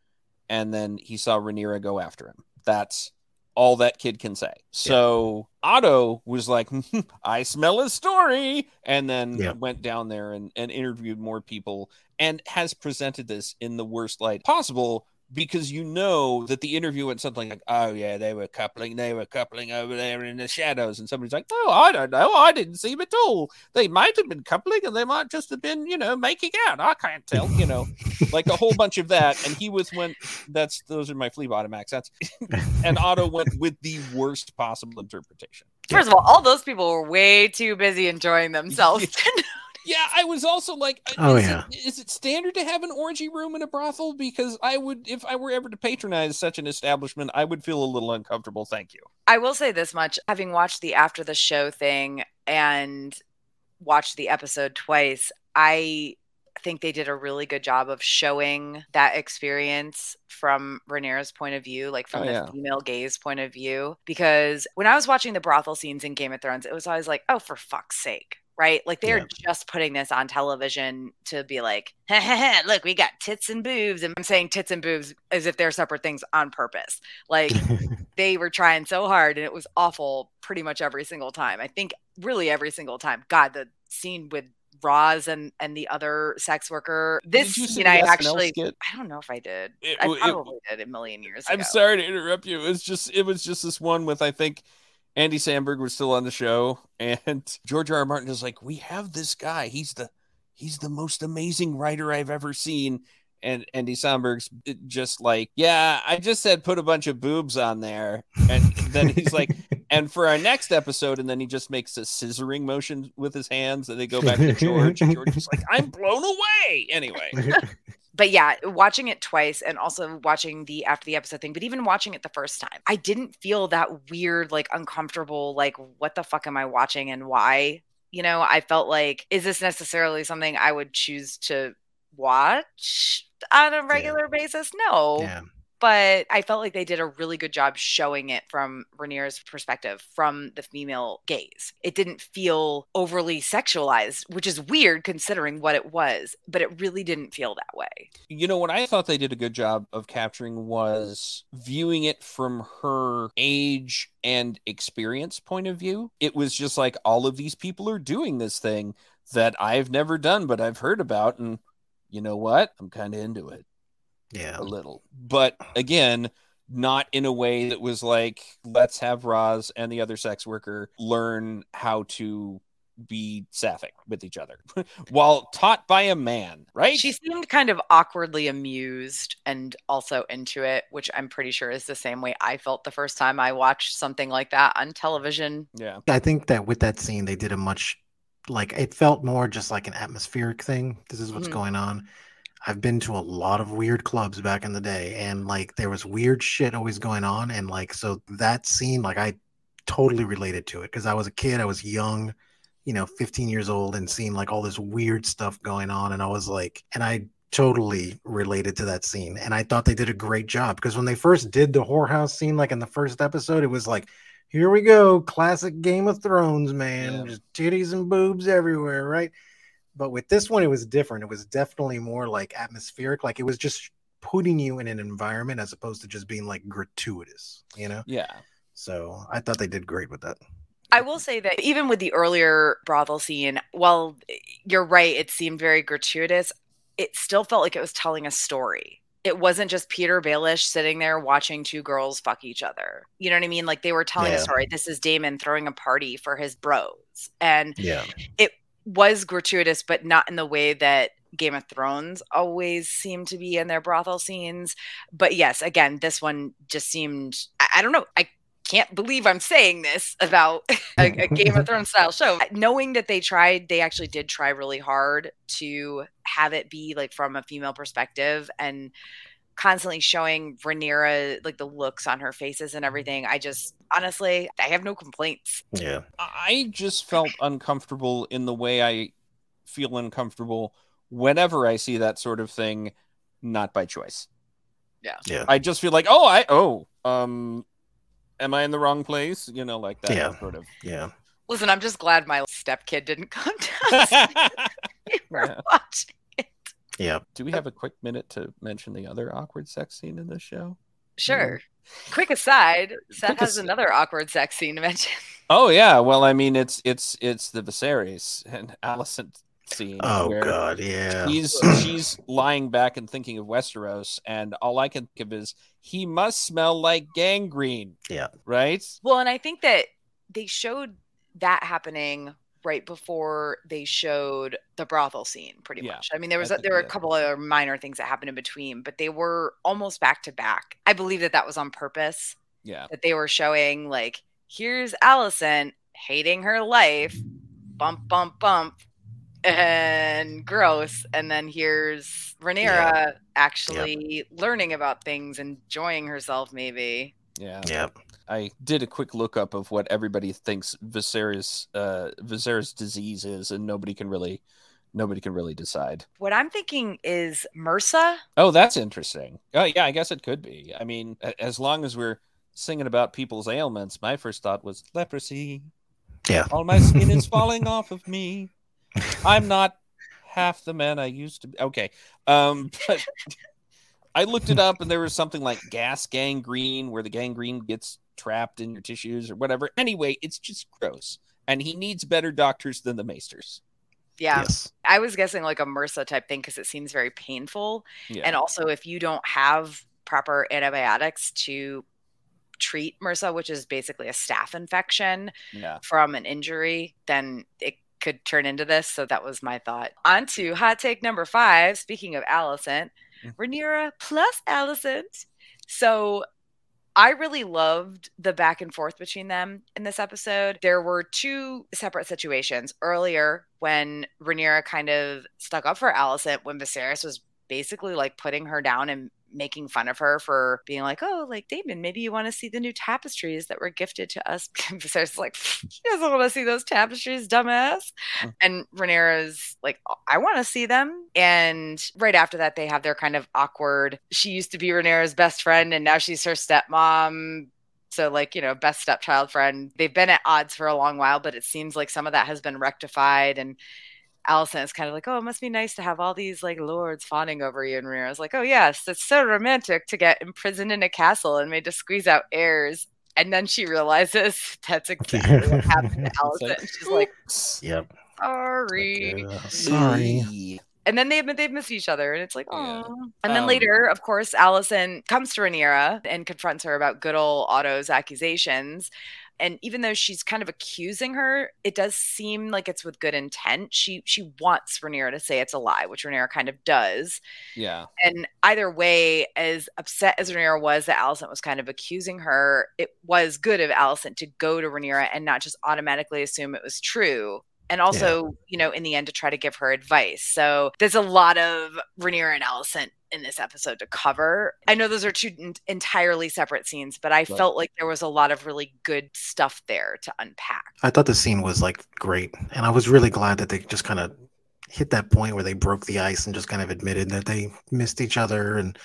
and then he saw Rhaenyra go after him. That's all that kid can say. So Otto was like, [laughs] I smell a story, and then Yeah. went down there and, and interviewed more people and has presented this in the worst light possible because you know that the interview went something like, "Oh yeah, they were coupling, they were coupling over there in the shadows," and somebody's like, "Oh, I don't know, I didn't see them at all. They might have been coupling, and they might just have been, you know, making out. I can't tell, you know, like a whole bunch of that." And he was went. That's those are my flea bottom accents. and Otto went with the worst possible interpretation. First of all, all those people were way too busy enjoying themselves. [laughs] [laughs] Yeah, I was also like, uh, Oh, is yeah. it, is it standard to have an orgy room in a brothel? Because I would, if I were ever to patronize such an establishment, I would feel a little uncomfortable. Thank you. I will say this much having watched the after the show thing and watched the episode twice, I think they did a really good job of showing that experience from Rhaenyra's point of view, like from Oh, the yeah. female gaze point of view. Because when I was watching the brothel scenes in Game of Thrones, it was always like, oh, for fuck's sake. Right? Like they're Yeah. just putting this on television to be like, [laughs] look, we got tits and boobs. And I'm saying tits and boobs as if they're separate things on purpose. Like [laughs] they were trying so hard and it was awful pretty much every single time. I think really every single time. God, the scene with Ros and and the other sex worker. This Did you see scene I actually skit? I don't know if I did. It- I it- probably did a million years ago. I'm sorry to interrupt you. It was just, it was just this one with I think Andy Samberg was still on the show, and [laughs] George R. R. Martin is like, "We have this guy. He's the, he's the most amazing writer I've ever seen." And Andy Samberg's eh, just like, "Yeah, I just said put a bunch of boobs on there," and then he's like, [laughs] "And for our next episode," and then he just makes a scissoring motion with his hands, and they go back to George, and George is like, "I'm blown away." Anyway, [laughs] but yeah, watching it twice and also watching the after the episode thing, but even watching it the first time, I didn't feel that weird, like uncomfortable, like what the fuck am I watching and why? You know, I felt like, is this necessarily something I would choose to watch on a regular basis? No. yeah. But I felt like they did a really good job showing it from Rhaenyra's perspective, from the female gaze. It didn't feel overly sexualized, which is weird considering what it was, but it really didn't feel that way. you know what I thought they did a good job of capturing was viewing it from her age and experience point of view. It was just like all of these people are doing this thing that I've never done, but I've heard about, and you know what? I'm kind of into it Yeah. a little. But again, not in a way that was like, let's have Ros and the other sex worker learn how to be sapphic with each other [laughs] while taught by a man, right? She seemed kind of awkwardly amused and also into it, which I'm pretty sure is the same way I felt the first time I watched something like that on television. yeah. I think that with that scene, they did a much like it felt more just like an atmospheric thing. This is what's Mhm. going on. I've been to a lot of weird clubs back in the day, and like there was weird shit always going on, and like so that scene, like I totally related to it because I was a kid, I was young, you know, 15 years old, and seeing like all this weird stuff going on, and I was like, and I totally related to that scene, and I thought they did a great job because when they first did the whorehouse scene, like in the first episode, it was like here we go, classic Game of Thrones, man. Yeah. Just titties and boobs everywhere, right? But with this one, it was different. It was definitely more like atmospheric. Like it was just putting you in an environment as opposed to just being like gratuitous, you know? Yeah. So I thought they did great with that. I will say that even with the earlier brothel scene, while you're right, it seemed very gratuitous, it still felt like it was telling a story. It wasn't just Petyr Baelish sitting there watching two girls fuck each other. You know what I mean? Like they were telling a story. This is Daemon throwing a party for his bros. And Yeah. Was gratuitous, but not in the way that Game of Thrones always seemed to be in their brothel scenes. But yes, again, this one just seemed, I, I don't know, I can't believe I'm saying this about [laughs] a, a Game of Thrones style show. Knowing that they tried, they actually did try really hard to have it be like from a female perspective and constantly showing Rhaenyra like the looks on her faces and everything. I just honestly, I have no complaints. Yeah. I just felt uncomfortable in the way I feel uncomfortable whenever I see that sort of thing, not by choice. Yeah. Yeah. I just feel like, oh, I oh, um, am I in the wrong place? You know, like that Yeah. sort of. Yeah. Listen, I'm just glad my stepkid didn't come [laughs] to us. [laughs] We're Yeah. [laughs] watching. Yeah. Do we have a quick minute to mention the other awkward sex scene in this show? Sure. Quick aside, [laughs] Seth Quick has as- another awkward sex scene to mention. Oh yeah, well, I mean, it's it's it's the Viserys and [laughs] Alicent scene. Oh where God. Yeah. She's [clears throat] she's lying back and thinking of Westeros, and all I can think of is he must smell like gangrene. Yeah. Right. Well, and I think that they showed that happening right before they showed the brothel scene pretty Yeah, much. I mean, there was a, there were a couple other minor things that happened in between, but they were almost back to back. I believe that that was on purpose. Yeah. that they were showing like here's Alicent hating her life, bump bump bump, and gross, and then here's Rhaenyra actually learning about things, enjoying herself, maybe. Yeah. Yeah. I did a quick lookup of what everybody thinks Viserys uh Viserys disease is, and nobody can really nobody can really decide. What I'm thinking is MRSA. Oh, that's interesting. Oh yeah, I guess it could be. I mean, as long as we're singing about people's ailments, my first thought was leprosy. Yeah. All my skin is [laughs] falling off of me. I'm not half the man I used to be. Okay. Um but [laughs] I looked it up and there was something like gas gangrene where the gangrene gets trapped in your tissues or whatever. Anyway, it's just gross. And he needs better doctors than the maesters. Yeah, Yes. I was guessing like a MRSA type thing because it seems very painful. Yeah. And also, if you don't have proper antibiotics to treat MRSA, which is basically a staph infection yeah. from an injury, then it could turn into this. So that was my thought. On to hot take number five. Speaking of Alicent. Mm-hmm. Rhaenyra plus Alicent. So I really loved the back and forth between them in this episode. There were two separate situations earlier when Rhaenyra kind of stuck up for Alicent when Viserys was basically like putting her down and making fun of her for being like, oh, like Daemon, maybe you want to see the new tapestries that were gifted to us. [laughs] Viserys is like, he doesn't want to see those tapestries, dumbass. Mm. And Rhaenyra's like, I want to see them. And right after that, they have their kind of awkward. She used to be Rhaenyra's best friend, and now she's her stepmom. So, like, you know, best stepchild friend. They've been at odds for a long while, but it seems like some of that has been rectified. And Alicent is kind of like, oh, it must be nice to have all these like lords fawning over you. And Rhaenyra's like, oh, yes, it's so romantic to get imprisoned in a castle and made to squeeze out heirs. And then she realizes [laughs] that's [laughs] exactly what happened to Alicent. like, she's like, Yep. sorry. Uh, [laughs] sorry. And then they they've missed each other, and it's like, Yeah. oh. And then Um, later, of course, Alicent comes to Rhaenyra and confronts her about good old Otto's accusations. And even though she's kind of accusing her, it does seem like it's with good intent. She she wants Rhaenyra to say it's a lie, which Rhaenyra kind of does. Yeah. And either way, as upset as Rhaenyra was that Alicent was kind of accusing her, it was good of Alicent to go to Rhaenyra and not just automatically assume it was true and also, yeah. you know, in the end to try to give her advice. So there's a lot of Rhaenyra and Alicent in this episode to cover. I know those are two entirely separate scenes, but I right. felt like there was a lot of really good stuff there to unpack. I thought the scene was like great, and I was really glad that they just kind of hit that point where they broke the ice and just kind of admitted that they missed each other and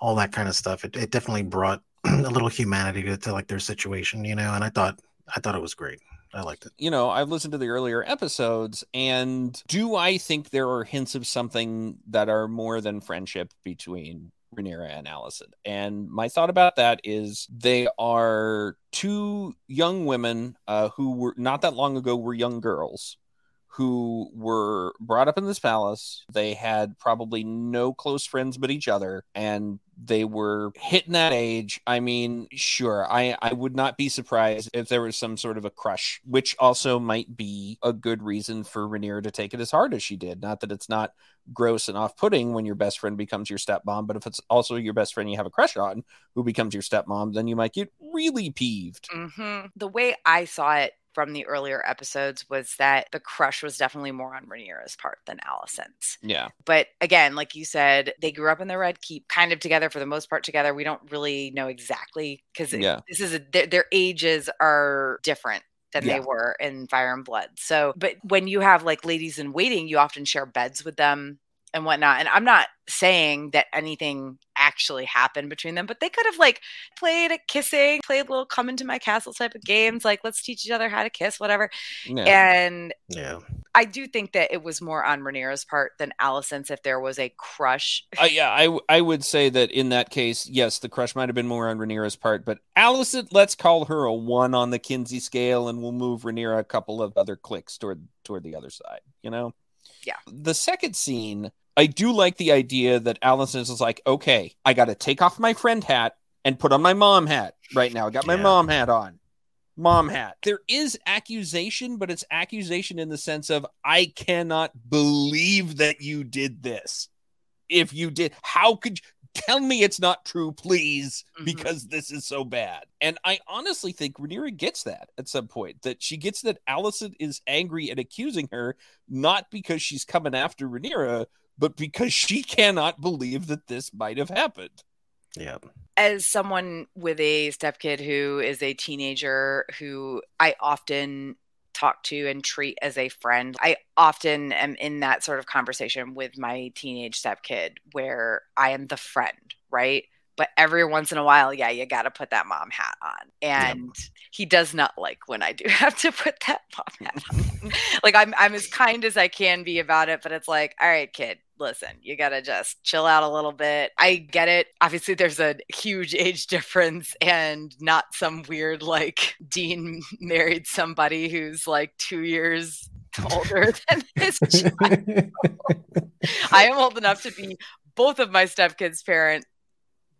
all that kind of stuff. It, it definitely brought [clears throat] a little humanity to, to like their situation, you know. And I thought I thought it was great. I liked it. You know, I've listened to the earlier episodes, and do I think there are hints of something that are more than friendship between Rhaenyra and Alicent? And my thought about that is they are two young women uh, who were not that long ago were young girls who were brought up in this palace. They had probably no close friends but each other, and they were hitting that age. I mean, sure, I, I would not be surprised if there was some sort of a crush, which also might be a good reason for Rhaenyra to take it as hard as she did. Not that it's not gross and off putting when your best friend becomes your stepmom, but if it's also your best friend you have a crush on who becomes your stepmom, then you might get really peeved. Mm-hmm. The way I saw it from the earlier episodes was that the crush was definitely more on Rhaenyra's part than Alicent's. Yeah. But again, like you said, they grew up in the Red Keep, kind of together for the most part together. We don't really know exactly because yeah. this is a, their, their ages are different than yeah. they were in Fire and Blood. So, but when you have like ladies in waiting, you often share beds with them and whatnot. And I'm not saying that anything actually happened between them, but they could have like played a kissing, played little come into my castle type of games, like let's teach each other how to kiss, whatever. Yeah. And yeah, I do think that it was more on Rhaenyra's part than Alicent's if there was a crush. Uh, yeah, I I would say that in that case, yes, the crush might have been more on Rhaenyra's part, but Allison, let's call her a one on the Kinsey scale, and we'll move Rhaenyra a couple of other clicks toward toward the other side. You know. Yeah. The second scene I do like the idea that Alicent is like, okay, I got to take off my friend hat and put on my mom hat right now. I got my yeah. mom hat on. Mom hat. There is accusation, but it's accusation in the sense of, I cannot believe that you did this. If you did, how could you? Tell me it's not true, please, mm-hmm. because this is so bad. And I honestly think Rhaenyra gets that at some point. That she gets that Alicent is angry and accusing her, not because she's coming after Rhaenyra, but because she [laughs] cannot believe that this might have happened. Yeah. As someone with a stepkid who is a teenager who I often talk to and treat as a friend, I often am in that sort of conversation with my teenage stepkid where I am the friend, right? but every once in a while, yeah, you got to put that mom hat on. And yep. he does not like when I do [laughs] have to put that mom hat on. [laughs] like I'm I'm as kind as I can be about it, but it's like, all right, kid, listen, you got to just chill out a little bit. I get it. Obviously, there's a huge [laughs] age difference and not some weird like [laughs] Dean married somebody who's like two years older [laughs] than his child. I am old enough to be both of my stepkids' parent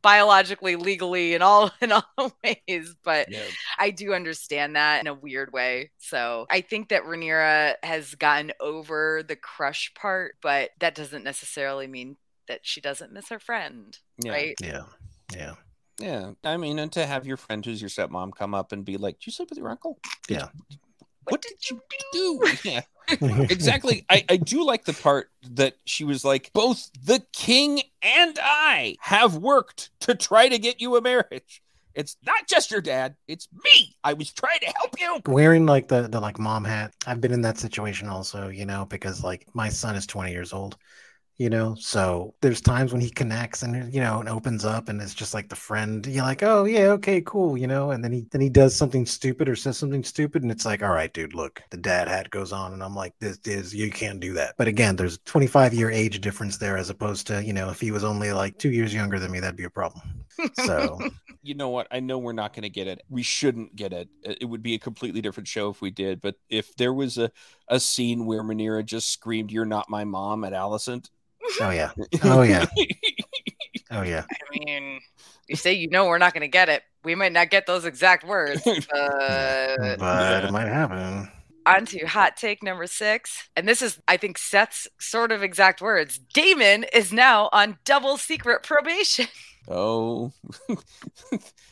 biologically, legally, in all [laughs] in all ways. But yeah. I do understand that in a weird way. So I think that Rhaenyra has gotten over the crush part, but that doesn't necessarily mean that she doesn't miss her friend, yeah. right? Yeah, yeah. Yeah, I mean, and to have your friend who's your stepmom come up and be like, "Do you sleep with your uncle?" Yeah, what did you do? [laughs] Yeah, exactly. I, I do like the part that she was like, both the king and I have worked to try to get you a marriage. It's not just your dad, it's me. I was trying to help you. Wearing like the, the like mom hat. I've been in that situation also, you know, because like my son is 20 years old you know so there's times when he connects and you know and opens up and it's just like the friend you're like oh yeah okay cool you know and then he then he does something stupid or says something stupid and it's like all right dude look the dad hat goes on and i'm like this is you can't do that. But again there's 25 year age difference there as opposed to you know if he was only like two years younger than me that'd be a problem. So [laughs] you know what? I know we're not going to get it. We shouldn't get it. It would be a completely different show if we did but if there was a, a scene where Rhaenyra just screamed you're not my mom at Alicent Oh yeah. [laughs] Oh yeah. [laughs] Oh yeah. I mean, you say you know we're not going to get it. We might not get those exact words, [laughs] but mm, but it might happen. on to hot take number six. And this is, I think, Seth's sort of exact words. Daemon is now on double secret probation. Oh,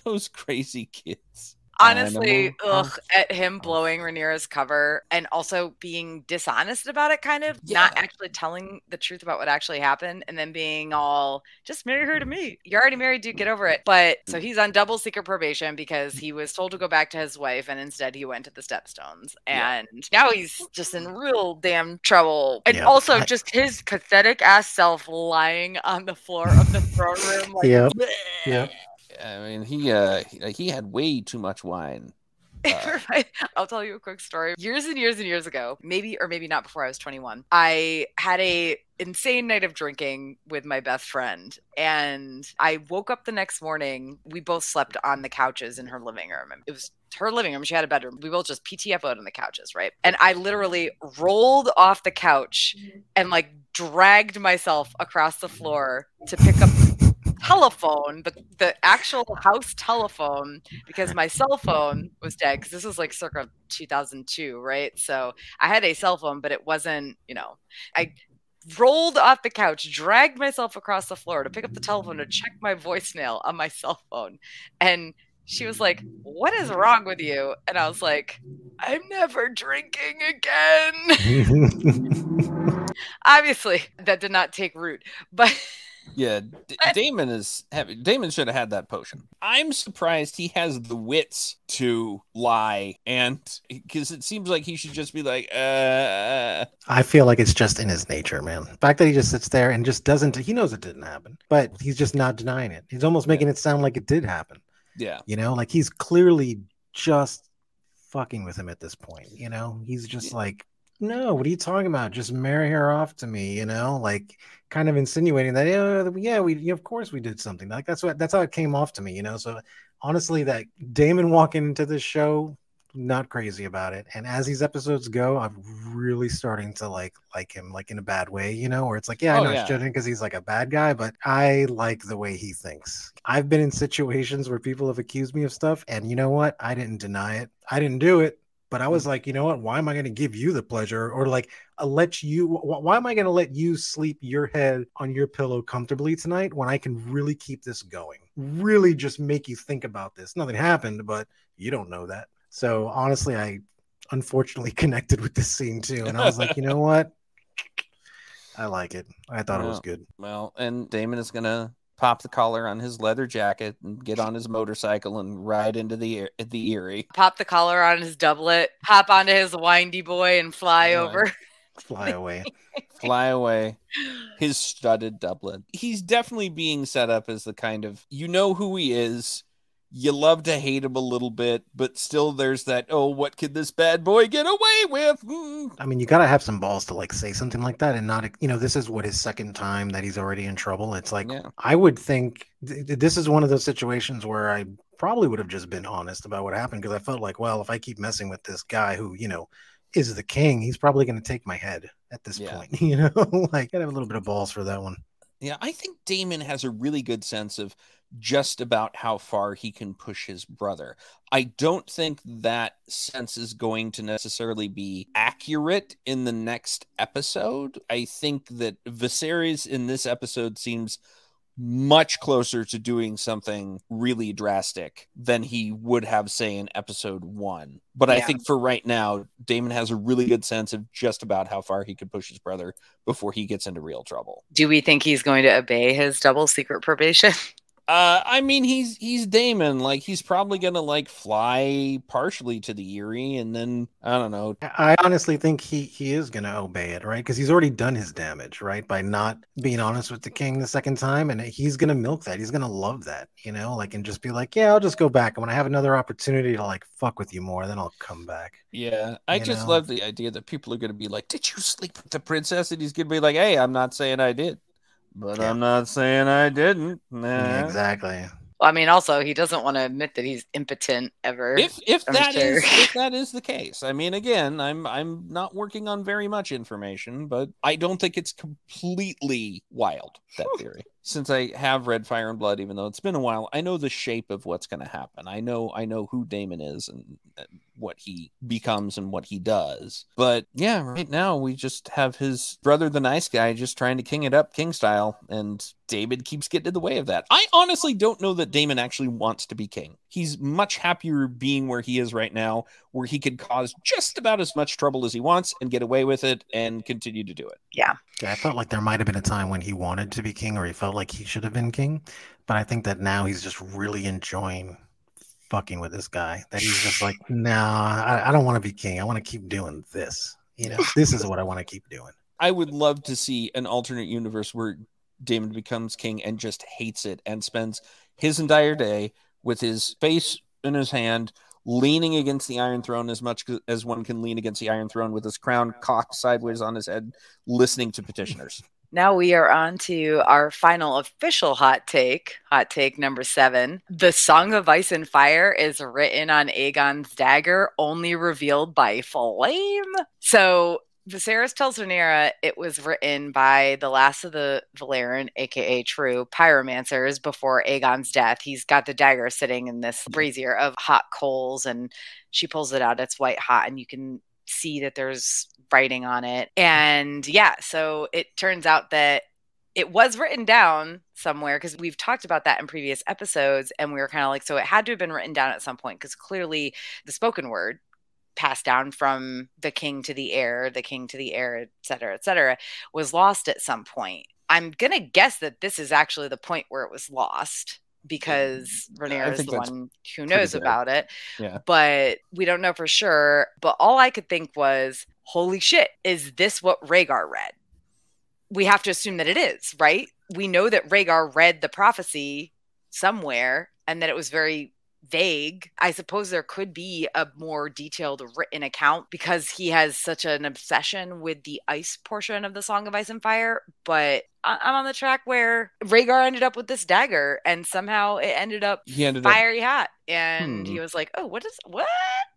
those crazy kids. Honestly, ugh, at him blowing Rhaenyra's cover and also being dishonest about it, kind of not Yeah. actually telling the truth about what actually happened, and then being all just marry her to me. You're already married, dude. Get over it. But so he's on double secret probation because he was told to go back to his wife, and instead he went to the stepstones, Yeah. and now he's just in real damn trouble. And Yeah, also just his pathetic ass self lying on the floor of the throne room, like. Yep. "Bleh." Yep. I mean, he uh he- he had way too much wine. [laughs] Uh, I'll tell you a quick story. Years and years and years ago, maybe or maybe not before I was 21, I had a insane night of drinking with my best friend and I woke up the next morning. We both slept on the couches in her living room. It was her living room. She had a bedroom. We both just PTFO'd on the couches, right? And I literally rolled off the couch and like dragged myself across the floor to pick up telephone, the, the actual house telephone, because my cell phone was dead. Because this was like circa 2002, right? So I had a cell phone, but it wasn't, you know, I rolled off the couch, dragged myself across the floor to pick up the telephone to check my voicemail on my cell phone. And she was like, What is wrong with you? And I was like, I'm never drinking again. [laughs] Obviously, that did not take root, but. [laughs] yeah, D- Daemon is having Daemon should have had that potion. I'm surprised he has the wits to lie, and because it seems like he should just be like, uh, I feel like it's just in his nature, man. The fact that he just sits there and just doesn't, he knows it didn't happen, but he's just not denying it. He's almost making it sound like it did happen. yeah, You know, like he's clearly just fucking with him at this point. You know, he's just Yeah. like, no, what are you talking about? Just marry her off to me. You know, like kind of insinuating that, yeah, yeah, we, yeah, of course we did something. Like that's what, that's how it came off to me. You know, so honestly, that Daemon walking into this show, not crazy about it. And as these episodes go, I'm really starting to like like him, like in a bad way. You know, where it's like, yeah, oh, I Oh, know yeah. it's judging because he's like a bad guy, but I like the way he thinks. I've been in situations where people have accused me of stuff, and you know what? I didn't deny it. I didn't do it, but I hmm. was like, you know what? Why am I going to give you the pleasure, or like, let you? Why am I going to let you sleep your head on your pillow comfortably tonight when I can really keep this going? Really, just make you think about this. Nothing happened, but you don't know that. So honestly, I unfortunately [laughs] connected with this scene too, and I was like, you know [laughs] what? I like it. I thought it was good. well, and Daemon is gonna pop the collar on his leather jacket and get on his motorcycle and ride into the Eyrie- the Eyrie. Pop the collar on his doublet, hop onto his windy boy, and fly Right. over. Fly away. [laughs] fly away his studded doublet he's definitely being set up as the kind of you know who he is you love to hate him a little bit but still there's that oh what could this bad boy get away with Mm. I mean, you gotta have some balls to like say something like that and not, you know, this is what his second time that he's already in trouble. It's like Yeah. I would think th- th- this is one of those situations where I probably would have just been honest about what happened because I felt like, well, if I keep messing with this guy who, you know, is the king, he's probably going to take my head at this Yeah. point. [laughs] You know, [laughs] like gotta have a little bit of balls for that one. yeah i think daemon has a really good sense of just about how far he can push his brother. I don't think that sense is going to necessarily be accurate in the next episode. I think that viserys in this episode seems much closer to doing something really drastic than he would have say in episode 1 but i think for right now daemon has a really good sense of just about how far he could push his brother before he gets into real trouble. Do we think he's going to obey his double secret probation? [laughs] Uh, I mean, he's he's Daemon. Like, he's probably gonna like fly partially to the Eyrie, and then I don't know. I honestly think he he is going to obey it, right? Because he's already done his damage, right? By not being honest with the king the second time, and he's going to milk that. He's going to love that, you know, like and just be like, yeah, I'll just go back, and when I have another opportunity to like fuck with you more, then I'll come back. Yeah, I You just know? love the idea that people are gonna be like, "Did you sleep with the princess?" And he's gonna be like, "Hey, I'm not saying I did, but Yeah. I'm not saying I didn't." Nah. Exactly. Well, I mean, also he doesn't want to admit that he's impotent ever. If if I'm that sure. is if [laughs] that is the case, I mean, again, I'm I'm not working on very much information, but I don't think it's completely wild that theory. Since I have read Fire and Blood, even though it's been a while, I know the shape of what's going to happen. I know I know who Daemon is and what he becomes and what he does. But yeah, right now we just have his brother, the nice guy, just trying to king it up, king style, and David keeps getting in the way of that. I honestly don't know that Daemon actually wants to be king. He's much happier being where he is right now, where he could cause just about as much trouble as he wants and get away with it and continue to do it. Yeah, I felt like there might have been a time when he wanted to be king or he felt like he should have been king. But I think that now he's just really enjoying fucking with this guy. That he's just like, [sighs] nah, I, I don't want to be king. I want to keep doing this. You know, this is what I want to keep doing. I would love to see an alternate universe where Daemon becomes king and just hates it and spends his entire day with his face in his hand, leaning against the Iron Throne as much as one can lean against the Iron Throne with his crown cocked sideways on his head, listening to petitioners. Now we are on to our final official hot take, hot take number seven. The Song of Ice and Fire is written on Aegon's dagger, only revealed by flame. So Viserys tells Rhaenyra it was written by the last of the Valyrian, aka true pyromancers, before Aegon's death. He's got the dagger sitting in this mm-hmm. brazier of hot coals, and she pulls it out. It's white hot, and you can see that there's writing on it. And yeah, so it turns out that it was written down somewhere because we've talked about that in previous episodes. And we were kind of like, so it had to have been written down at some point because clearly the spoken word passed down from the king to the heir, the king to the heir, et cetera, et cetera, was lost at some point. I'm going to guess that this is actually the point where it was lost because Rhaenyra is the one who knows about it Yeah. but we don't know for sure. But all I could think was, holy shit, is this what Rhaegar read? We have to assume that it is, right? We know that Rhaegar read the prophecy somewhere and that it was very vague. I suppose there could be a more detailed written account because he has such an obsession with the ice portion of the Song of Ice and Fire. But I- I'm on the track where Rhaegar ended up with this dagger and somehow it ended up He ended up fiery hot. And Hmm. he was like, oh, what is, what?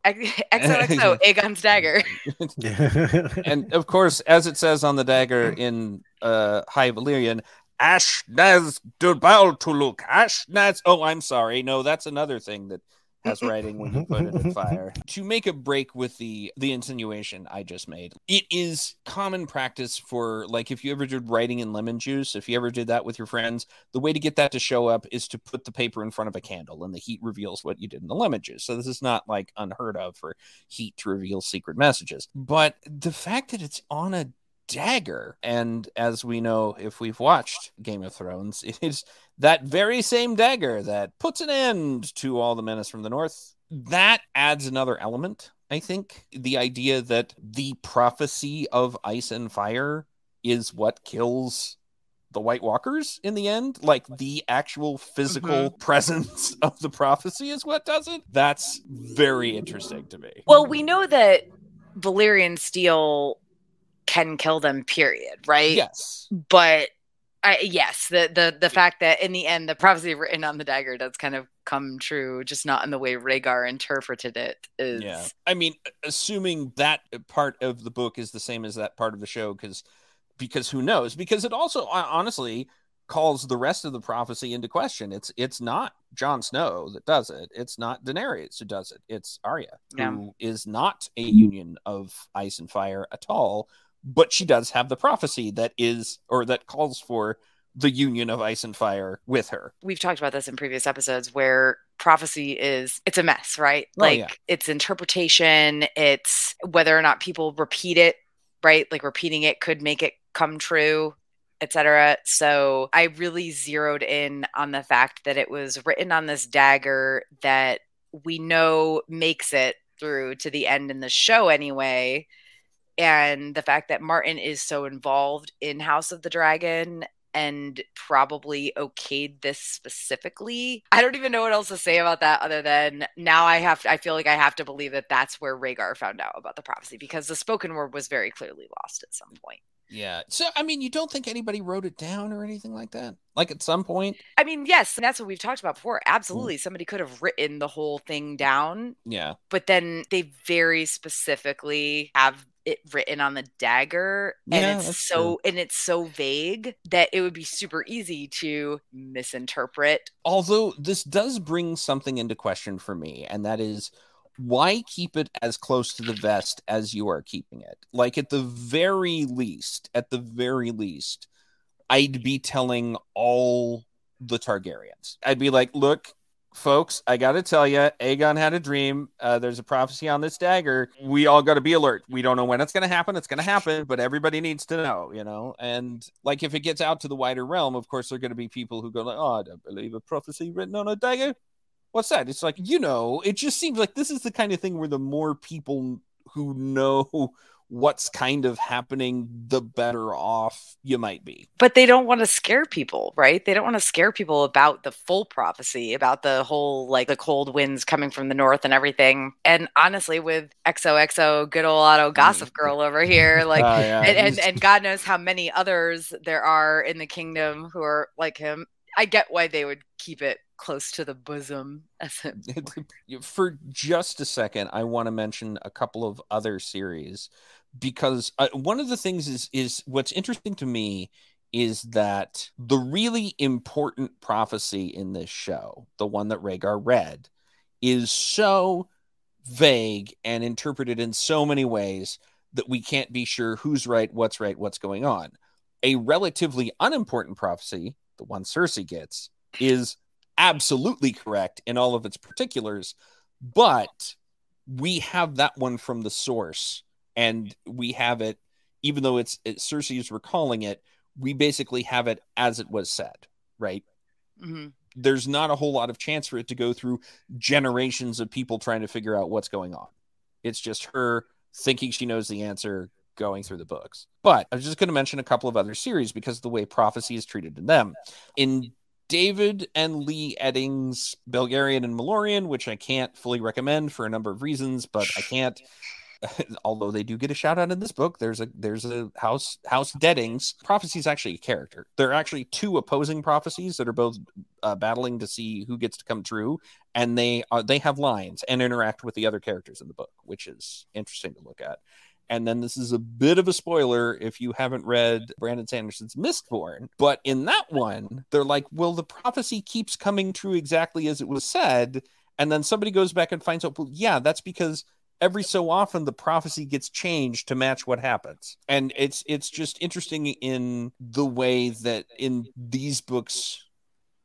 XOXO, [laughs] Aegon's dagger. [laughs] and of course, as it says on the dagger in uh, High Valyrian, Ashnaz Tuluk. Ashnaz. Oh, I'm sorry. No, that's another thing that has [laughs] writing when you put it in [laughs] fire. To make a break with the the insinuation I just made, it is common practice for like if you ever did writing in lemon juice, if you ever did that with your friends, the way to get that to show up is to put the paper in front of a candle, and the heat reveals what you did in the lemon juice. So this is not like unheard of for heat to reveal secret messages. But the fact that it's on a dagger, and as we know, if we've watched Game of Thrones, [laughs] it is that very same dagger that puts an end to all the menace from the north. That adds another element, I think. The idea that the prophecy of ice and fire is what kills the White Walkers in the end. Like the actual physical mm-hmm. presence [laughs] of the prophecy is what does it. That's very interesting to me. Well, we know that Valyrian steel can kill them, period, right? Yes. But I, yes, the, the the fact that in the end the prophecy written on the dagger does kind of come true, just not in the way Rhaegar interpreted it is Yeah. I mean, assuming that part of the book is the same as that part of the show, because because who knows? Because it also honestly calls the rest of the prophecy into question. It's it's not Jon Snow that does it. It's not Daenerys who does it. It's Arya, Yeah. who is not a union of ice and fire at all, but she does have the prophecy that is or that calls for the union of ice and fire with her. we've talked about this in previous episodes where prophecy is it's a mess right Oh, like yeah. it's interpretation it's whether or not people repeat it right like repeating it could make it come true etc so i really zeroed in on the fact that it was written on this dagger that we know makes it through to the end in the show anyway and the fact that Martin is so involved in House of the Dragon and probably okayed this specifically. I don't even know what else to say about that other than now I have I feel like I have to believe that that's where Rhaegar found out about the prophecy because the spoken word was very clearly lost at some point. Yeah. So, I mean, you don't think anybody wrote it down or anything like that? Like at some point? I mean, yes, and that's what we've talked about before. Mm. Absolutely. Somebody could have written the whole thing down, Yeah. but then they very specifically have it written on the dagger and Yeah, it's so and it's so vague that it would be super easy to misinterpret Although this does bring something into question for me, and that is why keep it as close to the vest as you are keeping it? Like, at the very least, at the very least, I'd be telling all the Targaryens. I'd be like, look, folks, I got to tell you, Aegon had a dream. Uh, there's a prophecy on this dagger. We all got to be alert. We don't know when it's going to happen. It's going to happen, but everybody needs to know, you know? And like, if it gets out to the wider realm, of course, there are going to be people who go, like, oh, I don't believe a prophecy written on a dagger. What's that? It's like, you know, it just seems like this is the kind of thing where the more people who know what's kind of happening, the better off you might be. but they don't want to scare people right they don't want to scare people about the full prophecy about the whole like the cold winds coming from the north and everything and honestly with xoxo good old Otto gossip girl over here [laughs] like Ah, yeah. and, and and God knows how many others there are in the kingdom who are like him. I get why they would keep it close to the bosom. [laughs] For just a second, I want to mention a couple of other series because uh, one of the things is is what's interesting to me is that the really important prophecy in this show, the one that Rhaegar read, is so vague and interpreted in so many ways that we can't be sure who's right, what's right, what's going on. A relatively unimportant prophecy, the one Cersei gets, is absolutely correct in all of its particulars, but we have that one from the source, and we have it, even though it's it, Cersei is recalling it, we basically have it as it was said, right? Mhm. There's not a whole lot of chance for it to go through generations of people trying to figure out what's going on. It's just her thinking she knows the answer, going through the books. But I was just going to mention a couple of other series because of the way prophecy is treated in them. In David and Lee Eddings' Belgariad and Malloreon, which I can't fully recommend for a number of reasons, but I can't. [laughs] Although they do get a shout out in this book, there's a there's a house house Deadings. Prophecy is actually a character. There are actually two opposing prophecies that are both uh, battling to see who gets to come true, and they are they have lines and interact with the other characters in the book, which is interesting to look at. And then this is a bit of a spoiler if you haven't read Brandon Sanderson's Mistborn. But in that one, they're like, well, the prophecy keeps coming true exactly as it was said. And then somebody goes back and finds out, well, yeah, that's because every so often the prophecy gets changed to match what happens. And it's it's just interesting in the way that in these books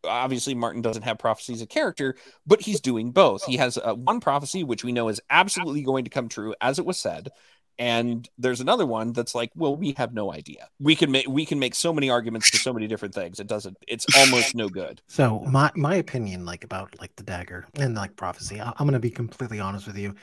obviously Martin doesn't have prophecy as a character, but he's doing both. He has uh, one prophecy which we know is absolutely going to come true as it was said, and there's another one that's like, well, we have no idea. We can make we can make so many arguments for so many different things. It doesn't. It's almost no good. So my my opinion, like about like the dagger and like prophecy, I, I'm gonna be completely honest with you.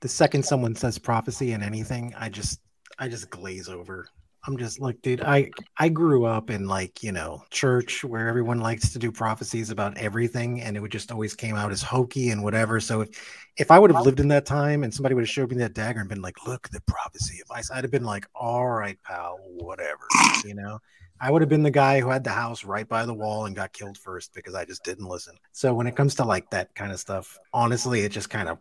The second someone says prophecy in anything, I just I just glaze over. I'm just like, dude, I I grew up in like you know church where everyone likes to do prophecies about everything, and it would just always came out as hokey and whatever. So if if I would have lived in that time and somebody would have showed me that dagger and been like, look, the prophecy, if I I'd have been like, all right, pal, whatever, you know. I would have been the guy who had the house right by the wall and got killed first because I just didn't listen. So when it comes to like that kind of stuff, honestly, it just kind of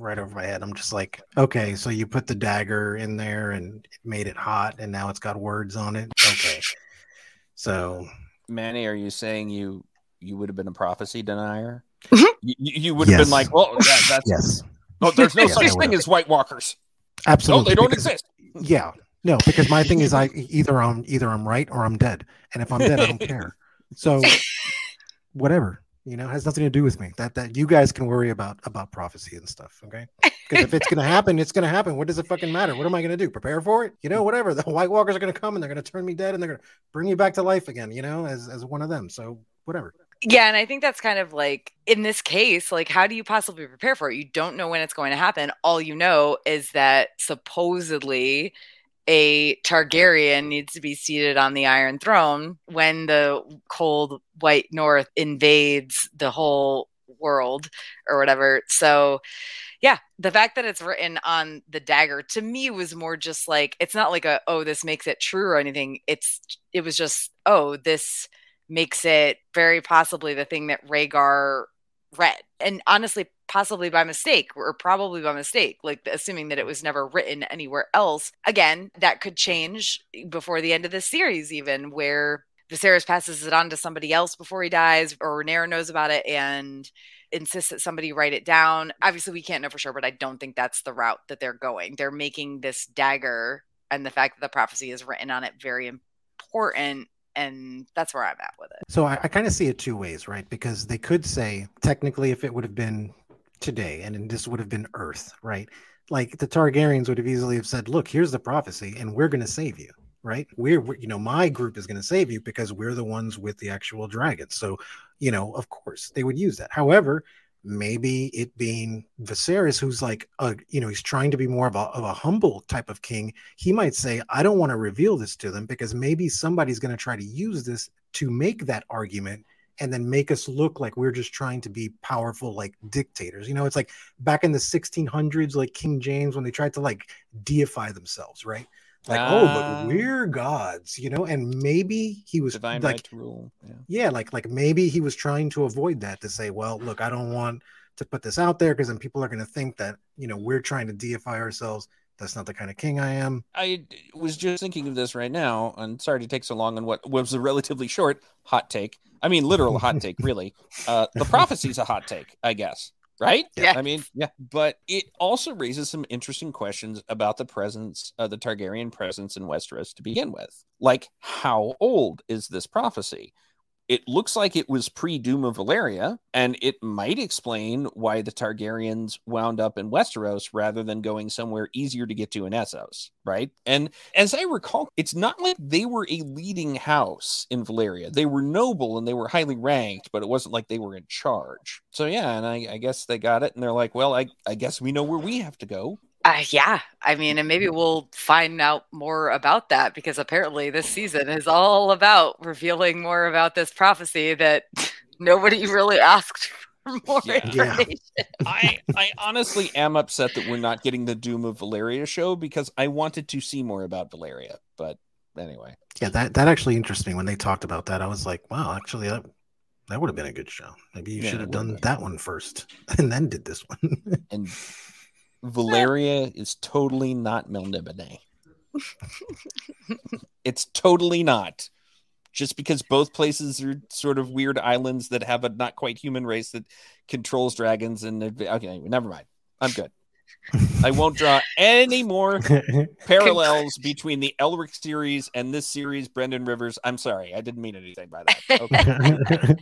right over my head. I'm just like, okay, so you put the dagger in there and it made it hot and now it's got words on it. Okay. So Manny, are you saying you you would have been a prophecy denier? Mhm. You, you you would have Yes. been like, well, that, [laughs] that's yes, oh, there's no Yes, such thing as White Walkers. No, absolutely. they don't because- exist. Yeah. No, because my thing is I [laughs] either I'm either I'm right or I'm dead. And if I'm dead, I don't care. So [laughs] whatever. You know, it has nothing to do with me. That that you guys can worry about about prophecy and stuff. Okay. Because if it's gonna [laughs] happen, it's gonna happen. What does it fucking matter? What am I gonna do? Prepare for it? You know, whatever. The White Walkers are gonna come and they're gonna turn me dead and they're gonna bring me back to life again, you know, as as one of them. So whatever. Yeah, and I think that's kind of like in this case, like how do you possibly prepare for it? You don't know when it's going to happen. All you know is that supposedly a Targaryen needs to be seated on the Iron Throne when the cold white north invades the whole world or whatever. So yeah, the fact that it's written on the dagger to me was more just like it's not like a oh this makes it true or anything. It's it was just oh this makes it very possibly the thing that Rhaegar read. And honestly, possibly by mistake or probably by mistake, like assuming that it was never written anywhere else. Again, that could change before the end of the series, even where Viserys passes it on to somebody else before he dies, or Rhaenyra knows about it and insists that somebody write it down. Obviously, we can't know for sure, but I don't think that's the route that they're going. They're making this dagger and the fact that the prophecy is written on it very important and that's where I'm at with it. So I, I kind of see it two ways, right? Because they could say technically, if it would have been today, and this would have been Earth, right? Like the Targaryens would have easily have said, "Look, here's the prophecy, and we're going to save you." Right? We're, we're you know, my group is going to save you because we're the ones with the actual dragons. So, you know, of course they would use that. However, maybe it being Viserys, who's like, a, you know, he's trying to be more of a, of a humble type of king. He might say, I don't want to reveal this to them because maybe somebody's going to try to use this to make that argument and then make us look like we're just trying to be powerful like dictators. You know, it's like back in the 1600s, like King James, when they tried to like deify themselves, right? Like oh but ah. we're gods you know and maybe he was divine like right rule yeah. yeah like like maybe he was trying to avoid that to say well look i don't want to put this out there because then people are going to think that you know we're trying to deify ourselves. That's not the kind of king i am. I was just thinking of this right now and sorry to take so long on what was a relatively short hot take. I mean literal hot take really. Uh the prophecy's a hot take i guess right? [laughs] Yeah. I mean, yeah, but it also raises some interesting questions about the presence of the Targaryen presence in Westeros to begin with. Like, how old is this prophecy? It looks like it was pre Doom of Valyria, and it might explain why the Targaryens wound up in Westeros rather than going somewhere easier to get to in Essos, right? And as I recall, it's not like they were a leading house in Valyria. They were noble and they were highly ranked, but it wasn't like they were in charge. So yeah, and I, I guess they got it, and they're like, well, I, I guess we know where we have to go. Uh, yeah, I mean, and maybe we'll find out more about that because apparently this season is all about revealing more about this prophecy that [laughs] nobody really asked [laughs] for more yeah. information. Yeah. I I honestly am upset that we're not getting the Doom of Valyria show because I wanted to see more about Valyria, but anyway. Yeah, that that actually interests me when they talked about that. I was like, wow, actually that that would have been a good show. Maybe you yeah, should have done that one first [laughs] and then did this one. and Valyria is totally not Melniboné. it's totally not. Just because both places are sort of weird islands that have a not quite human race that controls dragons and okay, never mind. I'm good. I won't draw any more [laughs] parallels between the Elric series and this series, Brendan Rivers. I'm sorry, I didn't mean anything by that.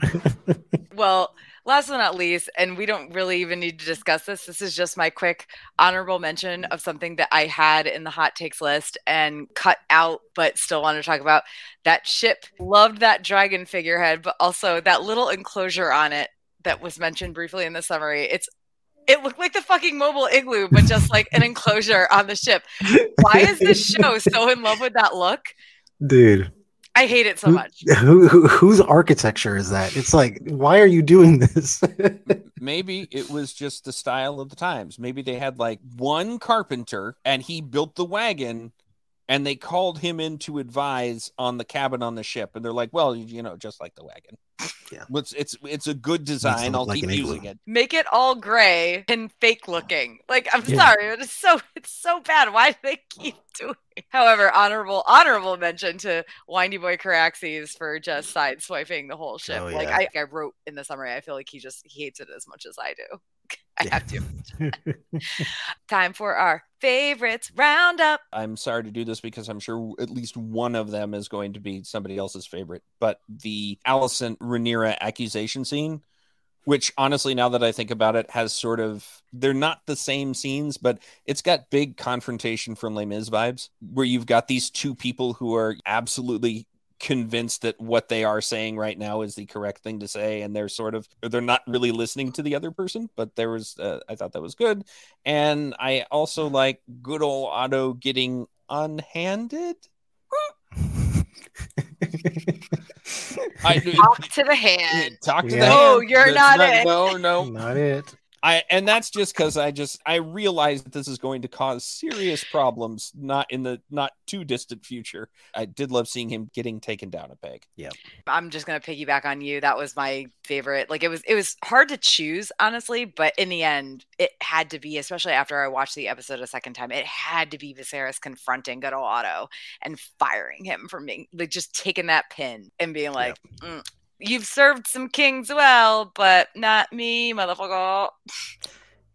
Okay. [laughs] well, last but not least, and we don't really even need to discuss this. This is just my quick honorable mention mm-hmm. of something that I had in the hot takes list and cut out, but still want to talk about. That ship loved that dragon figurehead, but also that little enclosure on it that was mentioned briefly in the summary. It's it looked like the fucking mobile igloo, but just like an enclosure on the ship. Why is this show so in love with that look? [laughs] Dude. I hate it so much. [laughs] Who, who, whose architecture is that? It's like, why are you doing this? [laughs] Maybe it was just the style of the times. Maybe they had like one carpenter and he built the wagon and they called him in to advise on the cabin on the ship and they're like well you know just like the wagon yeah. It's it's, it's a good design. i'll like keep using it. Make it all gray and fake looking. Like i'm yeah. sorry but it's so it's so bad. Why do they keep oh. doing it? however honorable honorable mention to windy boy caraxes for just side swiping the whole ship. Oh, yeah. like I, I wrote in the summary i feel like he just he hates it as much as i do I have to. [laughs] Time for our favorites roundup. I'm sorry to do this because I'm sure at least one of them is going to be somebody else's favorite. But the Alicent Rhaenyra accusation scene, which honestly, now that I think about it, has sort of they're not the same scenes, but it's got big confrontation from Les Mis vibes, where you've got these two people who are absolutely convinced that what they are saying right now is the correct thing to say and they're sort of they're not really listening to the other person but there was uh, i thought that was good and i also like good old otto getting unhanded [laughs] I, Talk to the hand. talk to Yeah. the No, hand. you're That's not it. No, no. Not it. I and that's just because I just I realize that this is going to cause serious problems, not in the not too distant future. I did love seeing him getting taken down a peg. Yeah. I'm just gonna piggyback on you. That was my favorite. Like it was it was hard to choose, honestly, but in the end, it had to be, especially after I watched the episode a second time, it had to be Viserys confronting good old Otto and firing him from being like just taking that pin and being like, "Mm, You've served some kings well, but not me, motherfucker.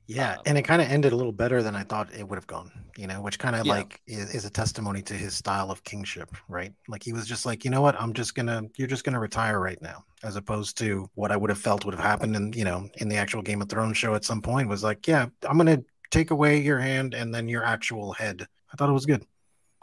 Yeah, Um, and it kind of ended a little better than I thought it would have gone, you know, which kind of Yeah. like is, is a testimony to his style of kingship, right? Like he was just like, you know what, I'm just gonna, you're just gonna retire right now, as opposed to what I would have felt would have happened in, you know, in the actual Game of Thrones show at some point was like, yeah, I'm gonna take away your hand and then your actual head. I thought it was good.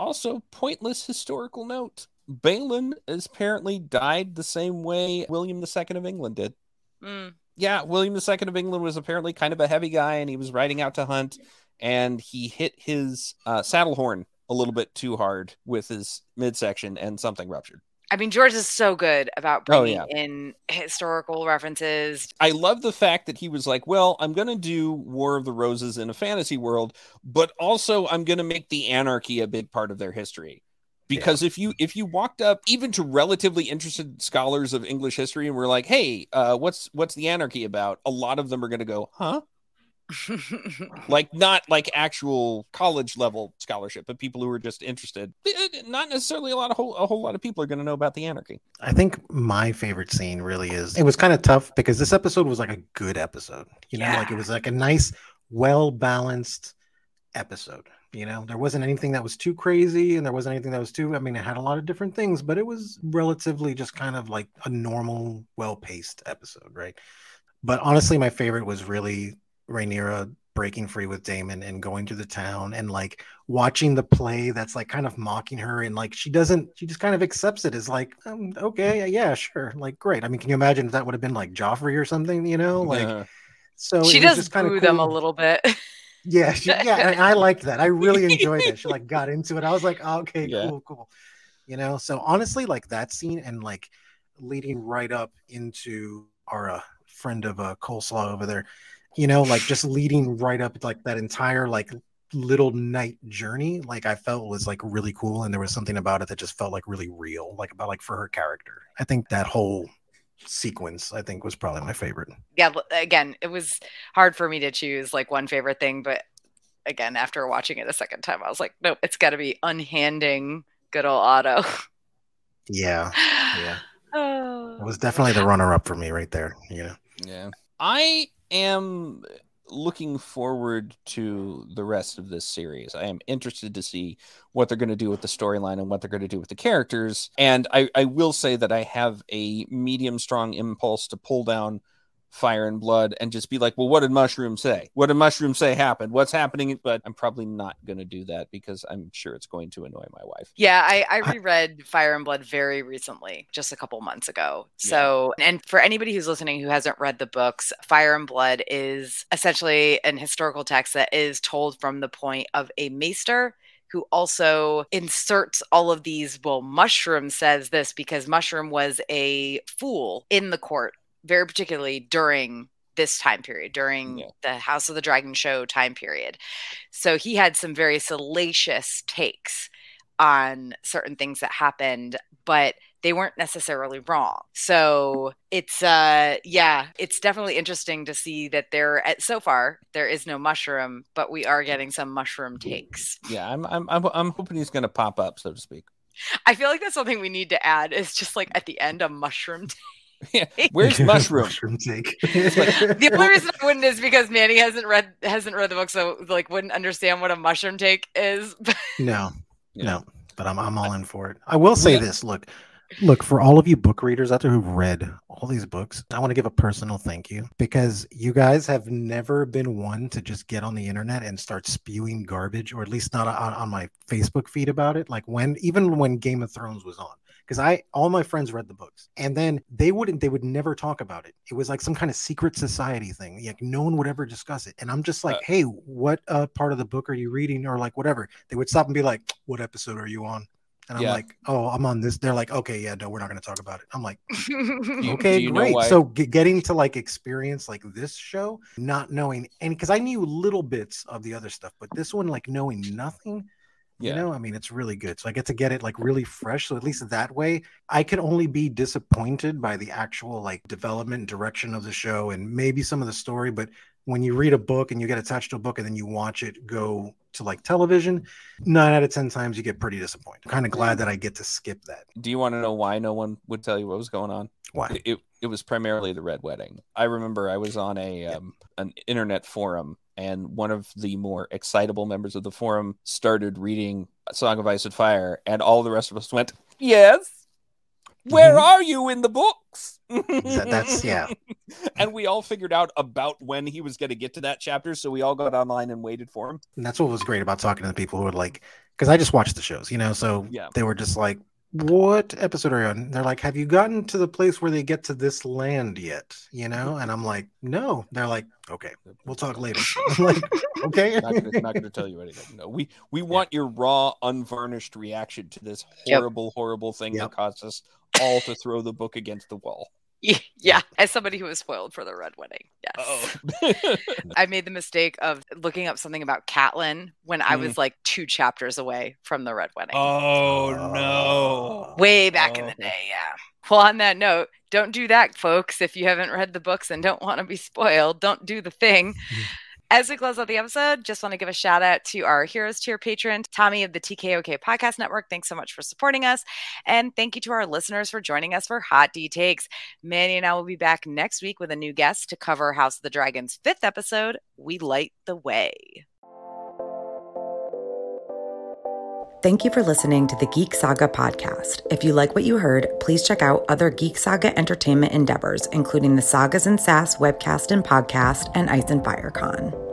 Also, pointless historical note: Baelon is apparently died the same way William II of England did. Mm. yeah, William II of England was apparently kind of a heavy guy, and he was riding out to hunt, and he hit his uh, saddle horn a little bit too hard with his midsection, and something ruptured. I mean, George is so good about Oh, bringing yeah. in historical references. I love the fact that he was like, "Well, I'm going to do War of the Roses in a fantasy world, but also I'm going to make the anarchy a big part of their history." Because if you if you walked up even to relatively interested scholars of English history and were like, "Hey, uh, what's what's the anarchy about?" A lot of them are going to go, "Huh." [laughs] like not like actual college level scholarship, but people who are just interested. Eh, Not necessarily a lot of whole, a whole lot of people are going to know about the anarchy. I think my favorite scene really is it was kind of tough because this episode was like a good episode. You know, like it was like a nice, well balanced episode. You know, there wasn't anything that was too crazy and there wasn't anything that was too, I mean, it had a lot of different things, but it was relatively just kind of like a normal, well paced episode, right? But honestly, my favorite was really Rhaenyra breaking free with Daemon and going to the town and like watching the play that's like kind of mocking her and like she doesn't she just kind of accepts it as like um, okay yeah sure like great i mean can you imagine if that would have been like joffrey or something you know like Uh, so she does just kind boo of them a little bit. [laughs] yeah she, yeah and i [laughs] liked that. I really enjoyed it. She like got [laughs] into it. I was like oh, okay Yeah. cool cool. You know so honestly like that scene and like leading right up into our uh, friend of uh, coleslaw over there you know like just leading right up like that entire like little night journey like i felt was like really cool and there was something about it that just felt like really real like about like for her character. I think that whole sequence i think was probably my favorite yeah, again, it was hard for me to choose like one favorite thing, but again, after watching it a second time, I was like, nope, it's got to be unhanding good old Otto. yeah yeah [sighs] Oh. it was definitely the runner up for me right there you know yeah. I am looking forward to the rest of this series. I am interested to see what they're going to do with the storyline and what they're going to do with the characters. And I, I will say that I have a medium strong impulse to pull down Fire and Blood and just be like, well, what did Mushroom say? What did Mushroom say happened? What's happening? But I'm probably not going to do that because I'm sure it's going to annoy my wife. Yeah, I, I I- [laughs] reread Fire and Blood very recently, just a couple months ago. So, and for anybody who's listening who hasn't read the books, Fire and Blood is essentially an historical text that is told from the point of a maester who also inserts all of these. Well, Mushroom says this because Mushroom was a fool in the court, very particularly during this time period, during Yeah. the House of the Dragon show time period. So he had some very salacious takes on certain things that happened, but they weren't necessarily wrong. So it's uh yeah, it's definitely interesting to see that there at so far there is no mushroom, but we are getting some mushroom takes. Yeah, I'm I'm I'm, I'm hoping he's going to pop up, so to speak. I feel like that's something we need to add is just like at the end a mushroom [laughs] take. Yeah, [laughs] where's [laughs] Mushroom? mushroom take [laughs] The only reason I wouldn't is because Manny hasn't read hasn't read the book, so like wouldn't understand what a mushroom take is. No, Yeah. no, but I'm I'm all in for it. I will say Yeah. this: look, look for all of you book readers out there who've read all these books. I want to give a personal thank you because you guys have never been one to just get on the internet and start spewing garbage, or at least not on, on my Facebook feed about it. Like when even when Game of Thrones was on. Because I all my friends read the books and then they wouldn't they would never talk about it. It was like some kind of secret society thing. Like no one would ever discuss it. And I'm just like, Uh, hey, what uh, part of the book are you reading? Or like whatever. They would stop and be like, what episode are you on? And I'm Yeah. like, oh, I'm on this. They're like, okay, yeah, no, we're not going to talk about it. I'm like, [laughs] okay, great. So ge- getting to like experience like this show, not knowing any, because I knew little bits of the other stuff, but this one, like knowing nothing, Yeah. you know, I mean, it's really good. So I get to get it like really fresh. So at least that way, I can only be disappointed by the actual like development direction of the show and maybe some of the story. But when you read a book and you get attached to a book and then you watch it go to like television, nine out of 10 times you get pretty disappointed. kind of glad that I get to skip that. Do you want to know why no one would tell you what was going on? Why? It, it, it was primarily the Red Wedding. I remember I was on a um, an internet forum, and one of the more excitable members of the forum started reading Song of Ice and Fire, and all the rest of us went, "Yes, where Mhm. are you in the books?" That- that's- yeah. [laughs] and we all figured out about when he was going to get to that chapter, so we all got online and waited for him. And that's what was great about talking to the people who were like, because I just watched the shows, you know, so Yeah. they were just like, what episode are you on? They're like, have you gotten to the place where they get to this land yet? You know? Mm-hmm. And I'm like, no. They're like, okay, we'll talk later. [laughs] I'm like, okay. not gonna, not gonna tell you anything. No, we we [laughs] want your raw, unvarnished reaction to this Yep. horrible, horrible thing Yep. that caused us all to throw the book against the wall. Yeah, as somebody who was spoiled for the Red Wedding. Yes. Oh, [laughs] [laughs] I made the mistake of looking up something about Catelyn when I was mm. like two chapters away from the Red Wedding. oh, oh. no! Way back in oh. the Oh. day, yeah. Well, on that note, don't do that, folks. If you haven't read the books and don't want to be spoiled, don't do the thing. [laughs] As we close out the episode, just want to give a shout out to our Heroes Tier patron, Tommy of the TKOK Podcast Network. Thanks so much for supporting us. And thank you to our listeners for joining us for Hot D Takes. Manny and I will be back next week with a new guest to cover House of the Dragon's fifth episode, We Light the Way. Thank you for listening to the Geek Saga podcast. If you like what you heard, please check out other Geek Saga entertainment endeavors, including the Sagas and Sass webcast and podcast and Ice and Fire Con.